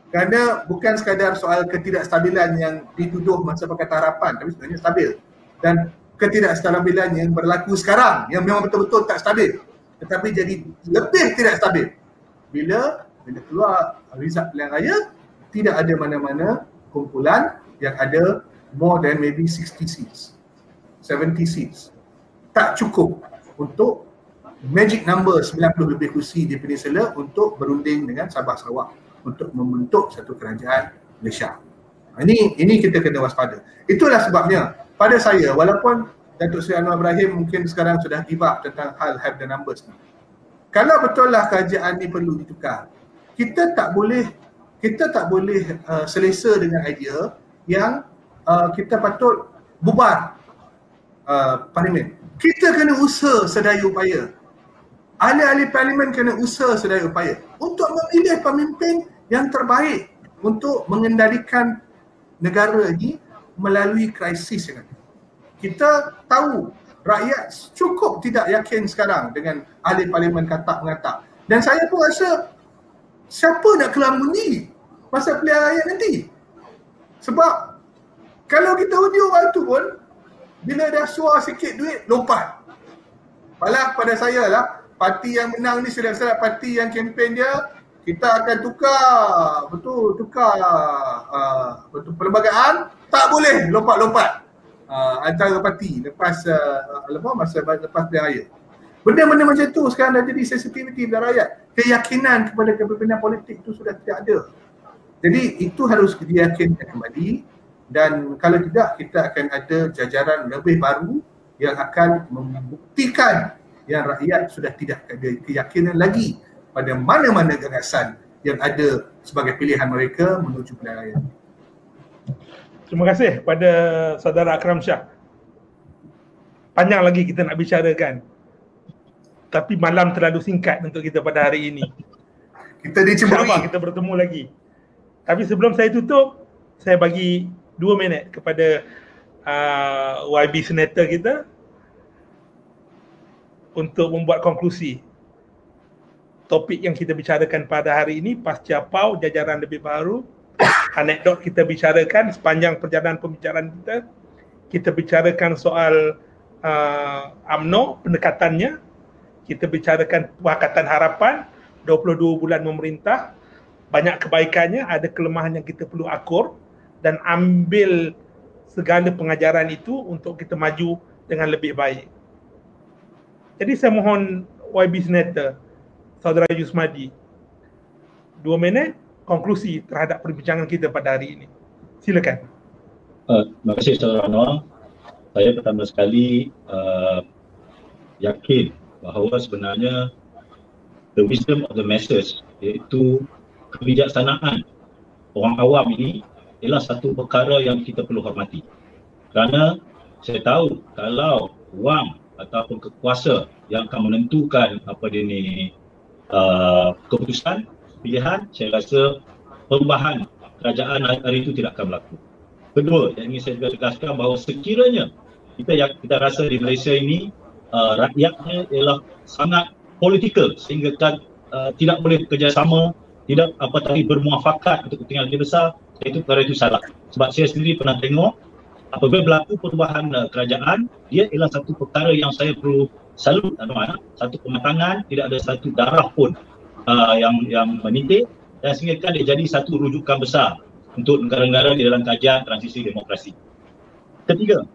S3: Kerana bukan sekadar soal ketidakstabilan yang dituduh masa Pakatan Harapan tapi sebenarnya stabil. Dan ketidakstabilan yang berlaku sekarang yang memang betul-betul tak stabil tetapi jadi lebih tidak stabil. Bila bila keluar result pilihan raya tidak ada mana-mana kumpulan yang ada more than maybe 60 seats 70 seats tak cukup untuk magic number 90 lebih kursi di peninsula untuk berunding dengan Sabah Sarawak untuk membentuk satu kerajaan Malaysia. Ini ini kita kena waspada. Itulah sebabnya pada saya walaupun Datuk Seri Anwar Ibrahim mungkin sekarang sudah give up tentang hal have the numbers ni. Kalau betul lah kerajaan ni perlu ditukar, kita tak boleh kita tak boleh uh, selesa dengan idea yang uh, kita patut bubar uh, parlimen kita kena usaha sedaya upaya ahli-ahli parlimen kena usaha sedaya upaya untuk memilih pemimpin yang terbaik untuk mengendalikan negara ini melalui krisis yang ada. Kita tahu rakyat cukup tidak yakin sekarang dengan ahli parlimen kata mengatak. Dan saya pun rasa siapa nak kelam bunyi masa pilihan raya nanti? Sebab kalau kita undi orang tu pun bila dah suar sikit duit lompat. Malah pada saya lah parti yang menang ni sudah salah parti yang kempen dia kita akan tukar betul tukar uh, betul perlembagaan tak boleh lompat-lompat uh, antara parti lepas uh, apa masa lepas pilihan raya. Benda-benda macam tu sekarang dah jadi sensitivity pada rakyat. Keyakinan kepada kepimpinan politik itu sudah tidak ada. Jadi itu harus diyakinkan kembali dan kalau tidak kita akan ada jajaran lebih baru yang akan membuktikan yang rakyat sudah tidak ada keyakinan lagi pada mana-mana gagasan yang ada sebagai pilihan mereka menuju pilihan raya.
S1: Terima kasih kepada saudara Akram Shah. Panjang lagi kita nak bicarakan tapi malam terlalu singkat untuk kita pada hari ini.
S3: Kita dicemburui.
S1: kita bertemu lagi. Tapi sebelum saya tutup, saya bagi dua minit kepada uh, YB Senator kita untuk membuat konklusi topik yang kita bicarakan pada hari ini pasca PAU jajaran lebih baru. Anekdot kita bicarakan sepanjang perjalanan pembicaraan kita kita bicarakan soal uh, AMNO pendekatannya. Kita bicarakan Pakatan Harapan 22 bulan memerintah banyak kebaikannya ada kelemahan yang kita perlu akur dan ambil segala pengajaran itu untuk kita maju dengan lebih baik. Jadi saya mohon YB Senator Saudara Yusmadi dua minit konklusi terhadap perbincangan kita pada hari ini. Silakan.
S2: Uh, terima kasih Saudara Anwar. Saya pertama sekali uh, yakin bahawa sebenarnya the wisdom of the masses iaitu kebijaksanaan orang awam ini ialah satu perkara yang kita perlu hormati. Kerana saya tahu kalau wang ataupun kekuasa yang akan menentukan apa dia ni uh, keputusan pilihan saya rasa perubahan kerajaan hari itu tidak akan berlaku. Kedua, yang ingin saya juga tegaskan bahawa sekiranya kita yang kita rasa di Malaysia ini uh, rakyatnya ialah sangat politikal sehingga kan uh, tidak boleh bekerjasama tidak apa tadi bermuafakat untuk kepentingan lebih besar itu perkara itu salah sebab saya sendiri pernah tengok apabila berlaku perubahan uh, kerajaan dia ialah satu perkara yang saya perlu salut tuan satu kematangan tidak ada satu darah pun uh, yang yang menitik dan sehingga dia jadi satu rujukan besar untuk negara-negara di dalam kajian transisi demokrasi ketiga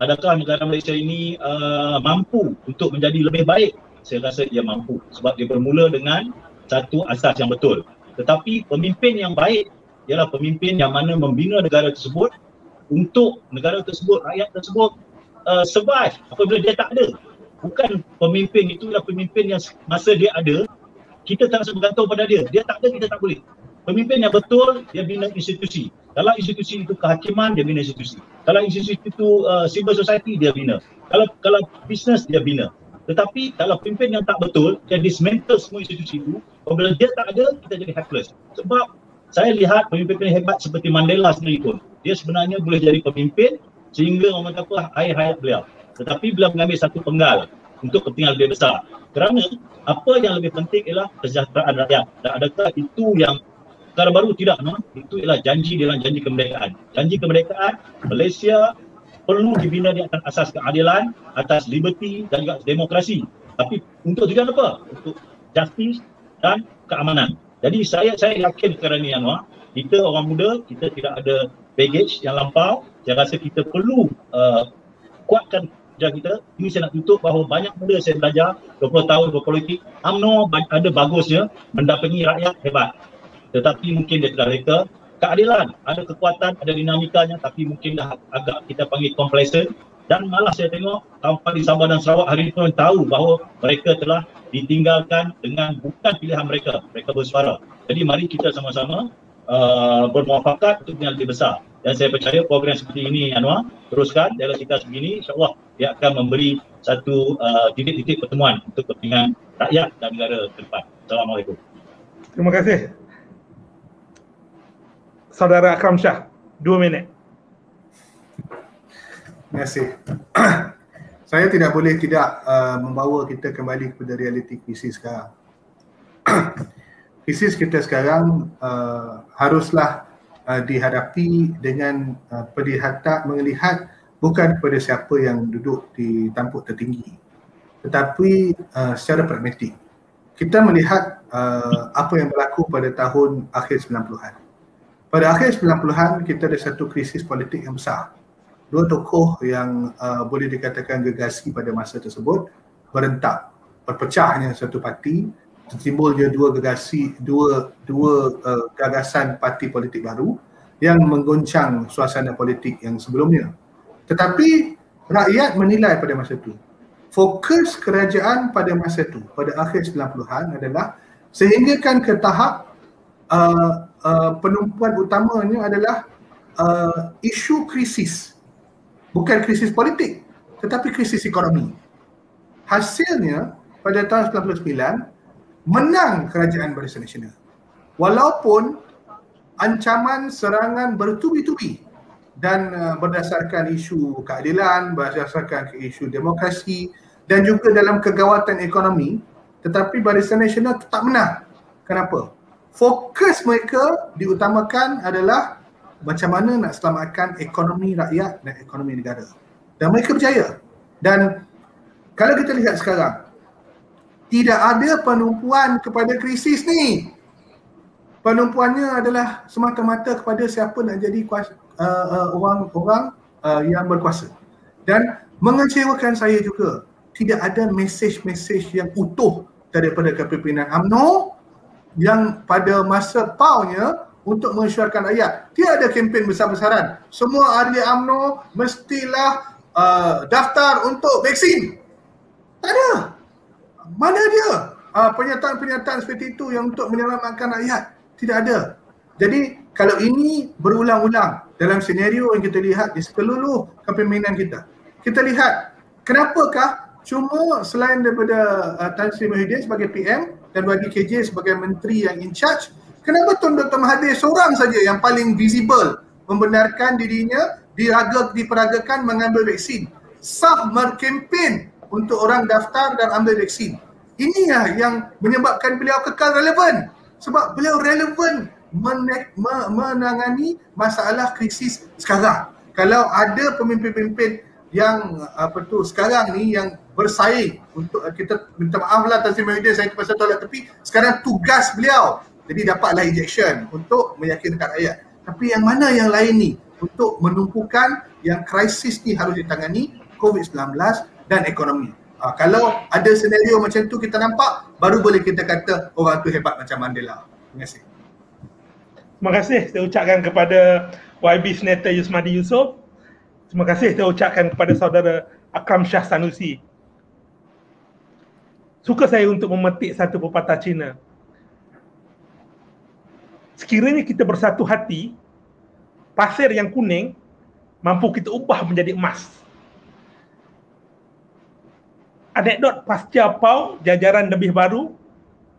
S2: adakah negara Malaysia ini uh, mampu untuk menjadi lebih baik? Saya rasa dia mampu sebab dia bermula dengan satu asas yang betul. Tetapi pemimpin yang baik ialah pemimpin yang mana membina negara tersebut untuk negara tersebut, rakyat tersebut uh, survive apabila dia tak ada. Bukan pemimpin itu itulah pemimpin yang masa dia ada, kita tak rasa bergantung pada dia. Dia tak ada, kita tak boleh. Pemimpin yang betul, dia bina institusi. Kalau institusi itu kehakiman, dia bina institusi. Kalau institusi itu uh, civil society, dia bina. Kalau kalau bisnes, dia bina. Tetapi kalau pemimpin yang tak betul, dia dismantle semua institusi itu, apabila dia tak ada, kita jadi helpless. Sebab saya lihat pemimpin hebat seperti Mandela sendiri pun, dia sebenarnya boleh jadi pemimpin sehingga orang kata apa, akhir hayat beliau. Tetapi beliau mengambil satu penggal untuk kepentingan lebih besar. Kerana apa yang lebih penting ialah kesejahteraan rakyat. Dan adakah itu yang perkara baru tidak no? itu ialah janji dalam janji kemerdekaan janji kemerdekaan Malaysia perlu dibina di atas asas keadilan atas liberty dan juga demokrasi tapi untuk tujuan apa untuk justice dan keamanan. Jadi saya saya yakin perkara ni Anwar kita orang muda kita tidak ada baggage yang lampau. Saya rasa kita perlu uh, kuatkan kerja kita. Ini saya nak tutup bahawa banyak muda saya belajar 20 tahun berpolitik UMNO ada bagusnya mendampingi rakyat hebat. Tetapi mungkin dia telah reka. Keadilan ada kekuatan ada dinamikanya tapi mungkin dah agak kita panggil complacent dan malah saya tengok kawan di Sabah dan Sarawak hari ini pun tahu bahawa mereka telah ditinggalkan dengan bukan pilihan mereka mereka bersuara jadi mari kita sama-sama uh, bermuafakat untuk yang lebih besar dan saya percaya program seperti ini Anwar teruskan dalam kita begini insyaAllah dia akan memberi satu uh, titik-titik pertemuan untuk kepentingan rakyat dan negara ke depan. Assalamualaikum.
S1: Terima kasih. Saudara Akram Shah, dua minit.
S3: Terima kasih. Saya tidak boleh tidak uh, membawa kita kembali kepada realiti krisis sekarang. krisis kita sekarang uh, haruslah uh, dihadapi dengan uh, perlihatan melihat bukan kepada siapa yang duduk di tampuk tertinggi tetapi uh, secara pragmatik kita melihat uh, apa yang berlaku pada tahun akhir 90-an pada akhir 90-an kita ada satu krisis politik yang besar dua tokoh yang uh, boleh dikatakan gegasi pada masa tersebut berentak berpecahnya satu parti timbul dia dua gegasi dua dua uh, gagasan parti politik baru yang menggoncang suasana politik yang sebelumnya. Tetapi rakyat menilai pada masa itu fokus kerajaan pada masa itu pada akhir 90-an adalah sehinggakan ke tahap uh, uh, penumpuan utamanya adalah uh, isu krisis bukan krisis politik tetapi krisis ekonomi hasilnya pada tahun 99 menang kerajaan Barisan Nasional walaupun ancaman serangan bertubi-tubi dan uh, berdasarkan isu keadilan, berdasarkan isu demokrasi dan juga dalam kegawatan ekonomi tetapi Barisan Nasional tetap menang. Kenapa? Fokus mereka diutamakan adalah macam mana nak selamatkan ekonomi rakyat dan ekonomi negara. Dan mereka berjaya. Dan kalau kita lihat sekarang, tidak ada penumpuan kepada krisis ni. Penumpuannya adalah semata-mata kepada siapa nak jadi kuasa, uh, uh, orang-orang uh, yang berkuasa. Dan mengecewakan saya juga tidak ada mesej-mesej yang utuh daripada kepimpinan UMNO yang pada masa paunya untuk mensyuarakan ayat. Tidak ada kempen besar-besaran. Semua ahli UMNO mestilah uh, daftar untuk vaksin. Tak ada. Mana dia? Uh, pernyataan-pernyataan seperti itu yang untuk menyelamatkan rakyat. Tidak ada. Jadi kalau ini berulang-ulang dalam senario yang kita lihat di seluruh kepimpinan kita. Kita lihat kenapakah cuma selain daripada uh, Tan Sri Muhyiddin sebagai PM dan bagi KJ sebagai menteri yang in charge, kenapa Tun Dr. Mahathir seorang saja yang paling visible membenarkan dirinya diraga, diperagakan mengambil vaksin. Sah berkempen untuk orang daftar dan ambil vaksin. Inilah yang menyebabkan beliau kekal relevan. Sebab beliau relevan menangani masalah krisis sekarang. Kalau ada pemimpin-pemimpin yang apa tu sekarang ni yang bersaing untuk kita minta maaf lah Tan Sri Muhyiddin saya terpaksa tolak tapi sekarang tugas beliau jadi dapatlah injection untuk meyakinkan rakyat. Tapi yang mana yang lain ni untuk menumpukan yang krisis ni harus ditangani COVID-19 dan ekonomi. Ha, kalau ada senario macam tu kita nampak baru boleh kita kata orang tu hebat macam Mandela. Terima kasih.
S1: Terima kasih saya ucapkan kepada YB Senator Yusmadi Yusof. Terima kasih saya ucapkan kepada saudara Akram Shah Sanusi. Suka saya untuk memetik satu pepatah Cina. Sekiranya kita bersatu hati, pasir yang kuning mampu kita ubah menjadi emas. Anekdot pasca PAU, jajaran lebih baru,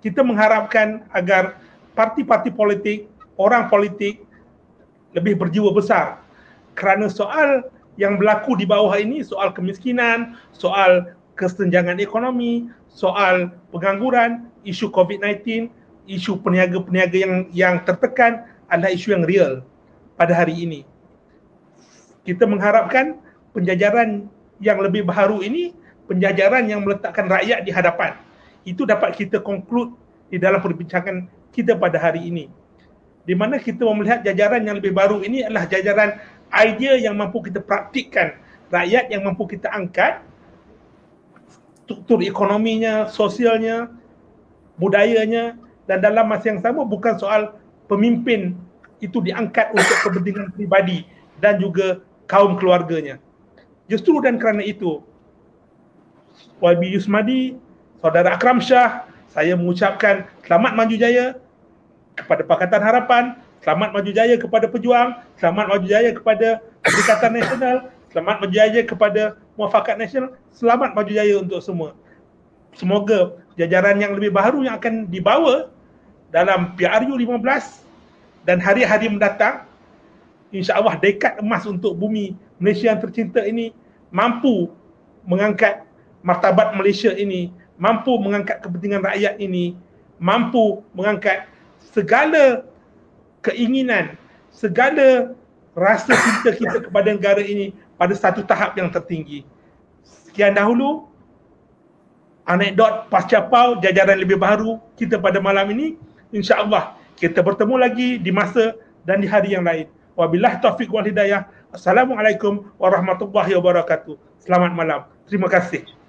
S1: kita mengharapkan agar parti-parti politik orang politik lebih berjiwa besar kerana soal yang berlaku di bawah ini soal kemiskinan, soal kesenjangan ekonomi, soal pengangguran, isu COVID-19, isu peniaga-peniaga yang yang tertekan adalah isu yang real pada hari ini. Kita mengharapkan penjajaran yang lebih baru ini penjajaran yang meletakkan rakyat di hadapan. Itu dapat kita conclude di dalam perbincangan kita pada hari ini di mana kita melihat jajaran yang lebih baru ini adalah jajaran idea yang mampu kita praktikkan rakyat yang mampu kita angkat struktur ekonominya, sosialnya, budayanya dan dalam masa yang sama bukan soal pemimpin itu diangkat untuk kepentingan pribadi dan juga kaum keluarganya. Justru dan kerana itu YB Yusmadi, Saudara Akram Shah, saya mengucapkan selamat maju jaya kepada Pakatan Harapan, selamat maju jaya kepada pejuang, selamat maju jaya kepada Perikatan Nasional, selamat maju jaya kepada Muafakat Nasional, selamat maju jaya untuk semua. Semoga jajaran yang lebih baru yang akan dibawa dalam PRU 15 dan hari-hari mendatang insya-Allah dekad emas untuk bumi Malaysia yang tercinta ini mampu mengangkat martabat Malaysia ini, mampu mengangkat kepentingan rakyat ini, mampu mengangkat segala keinginan, segala rasa cinta kita kepada negara ini pada satu tahap yang tertinggi. Sekian dahulu anekdot pasca pau jajaran lebih baru kita pada malam ini. InsyaAllah kita bertemu lagi di masa dan di hari yang lain. Wabillahi taufiq wal hidayah. Assalamualaikum warahmatullahi wabarakatuh. Selamat malam. Terima kasih.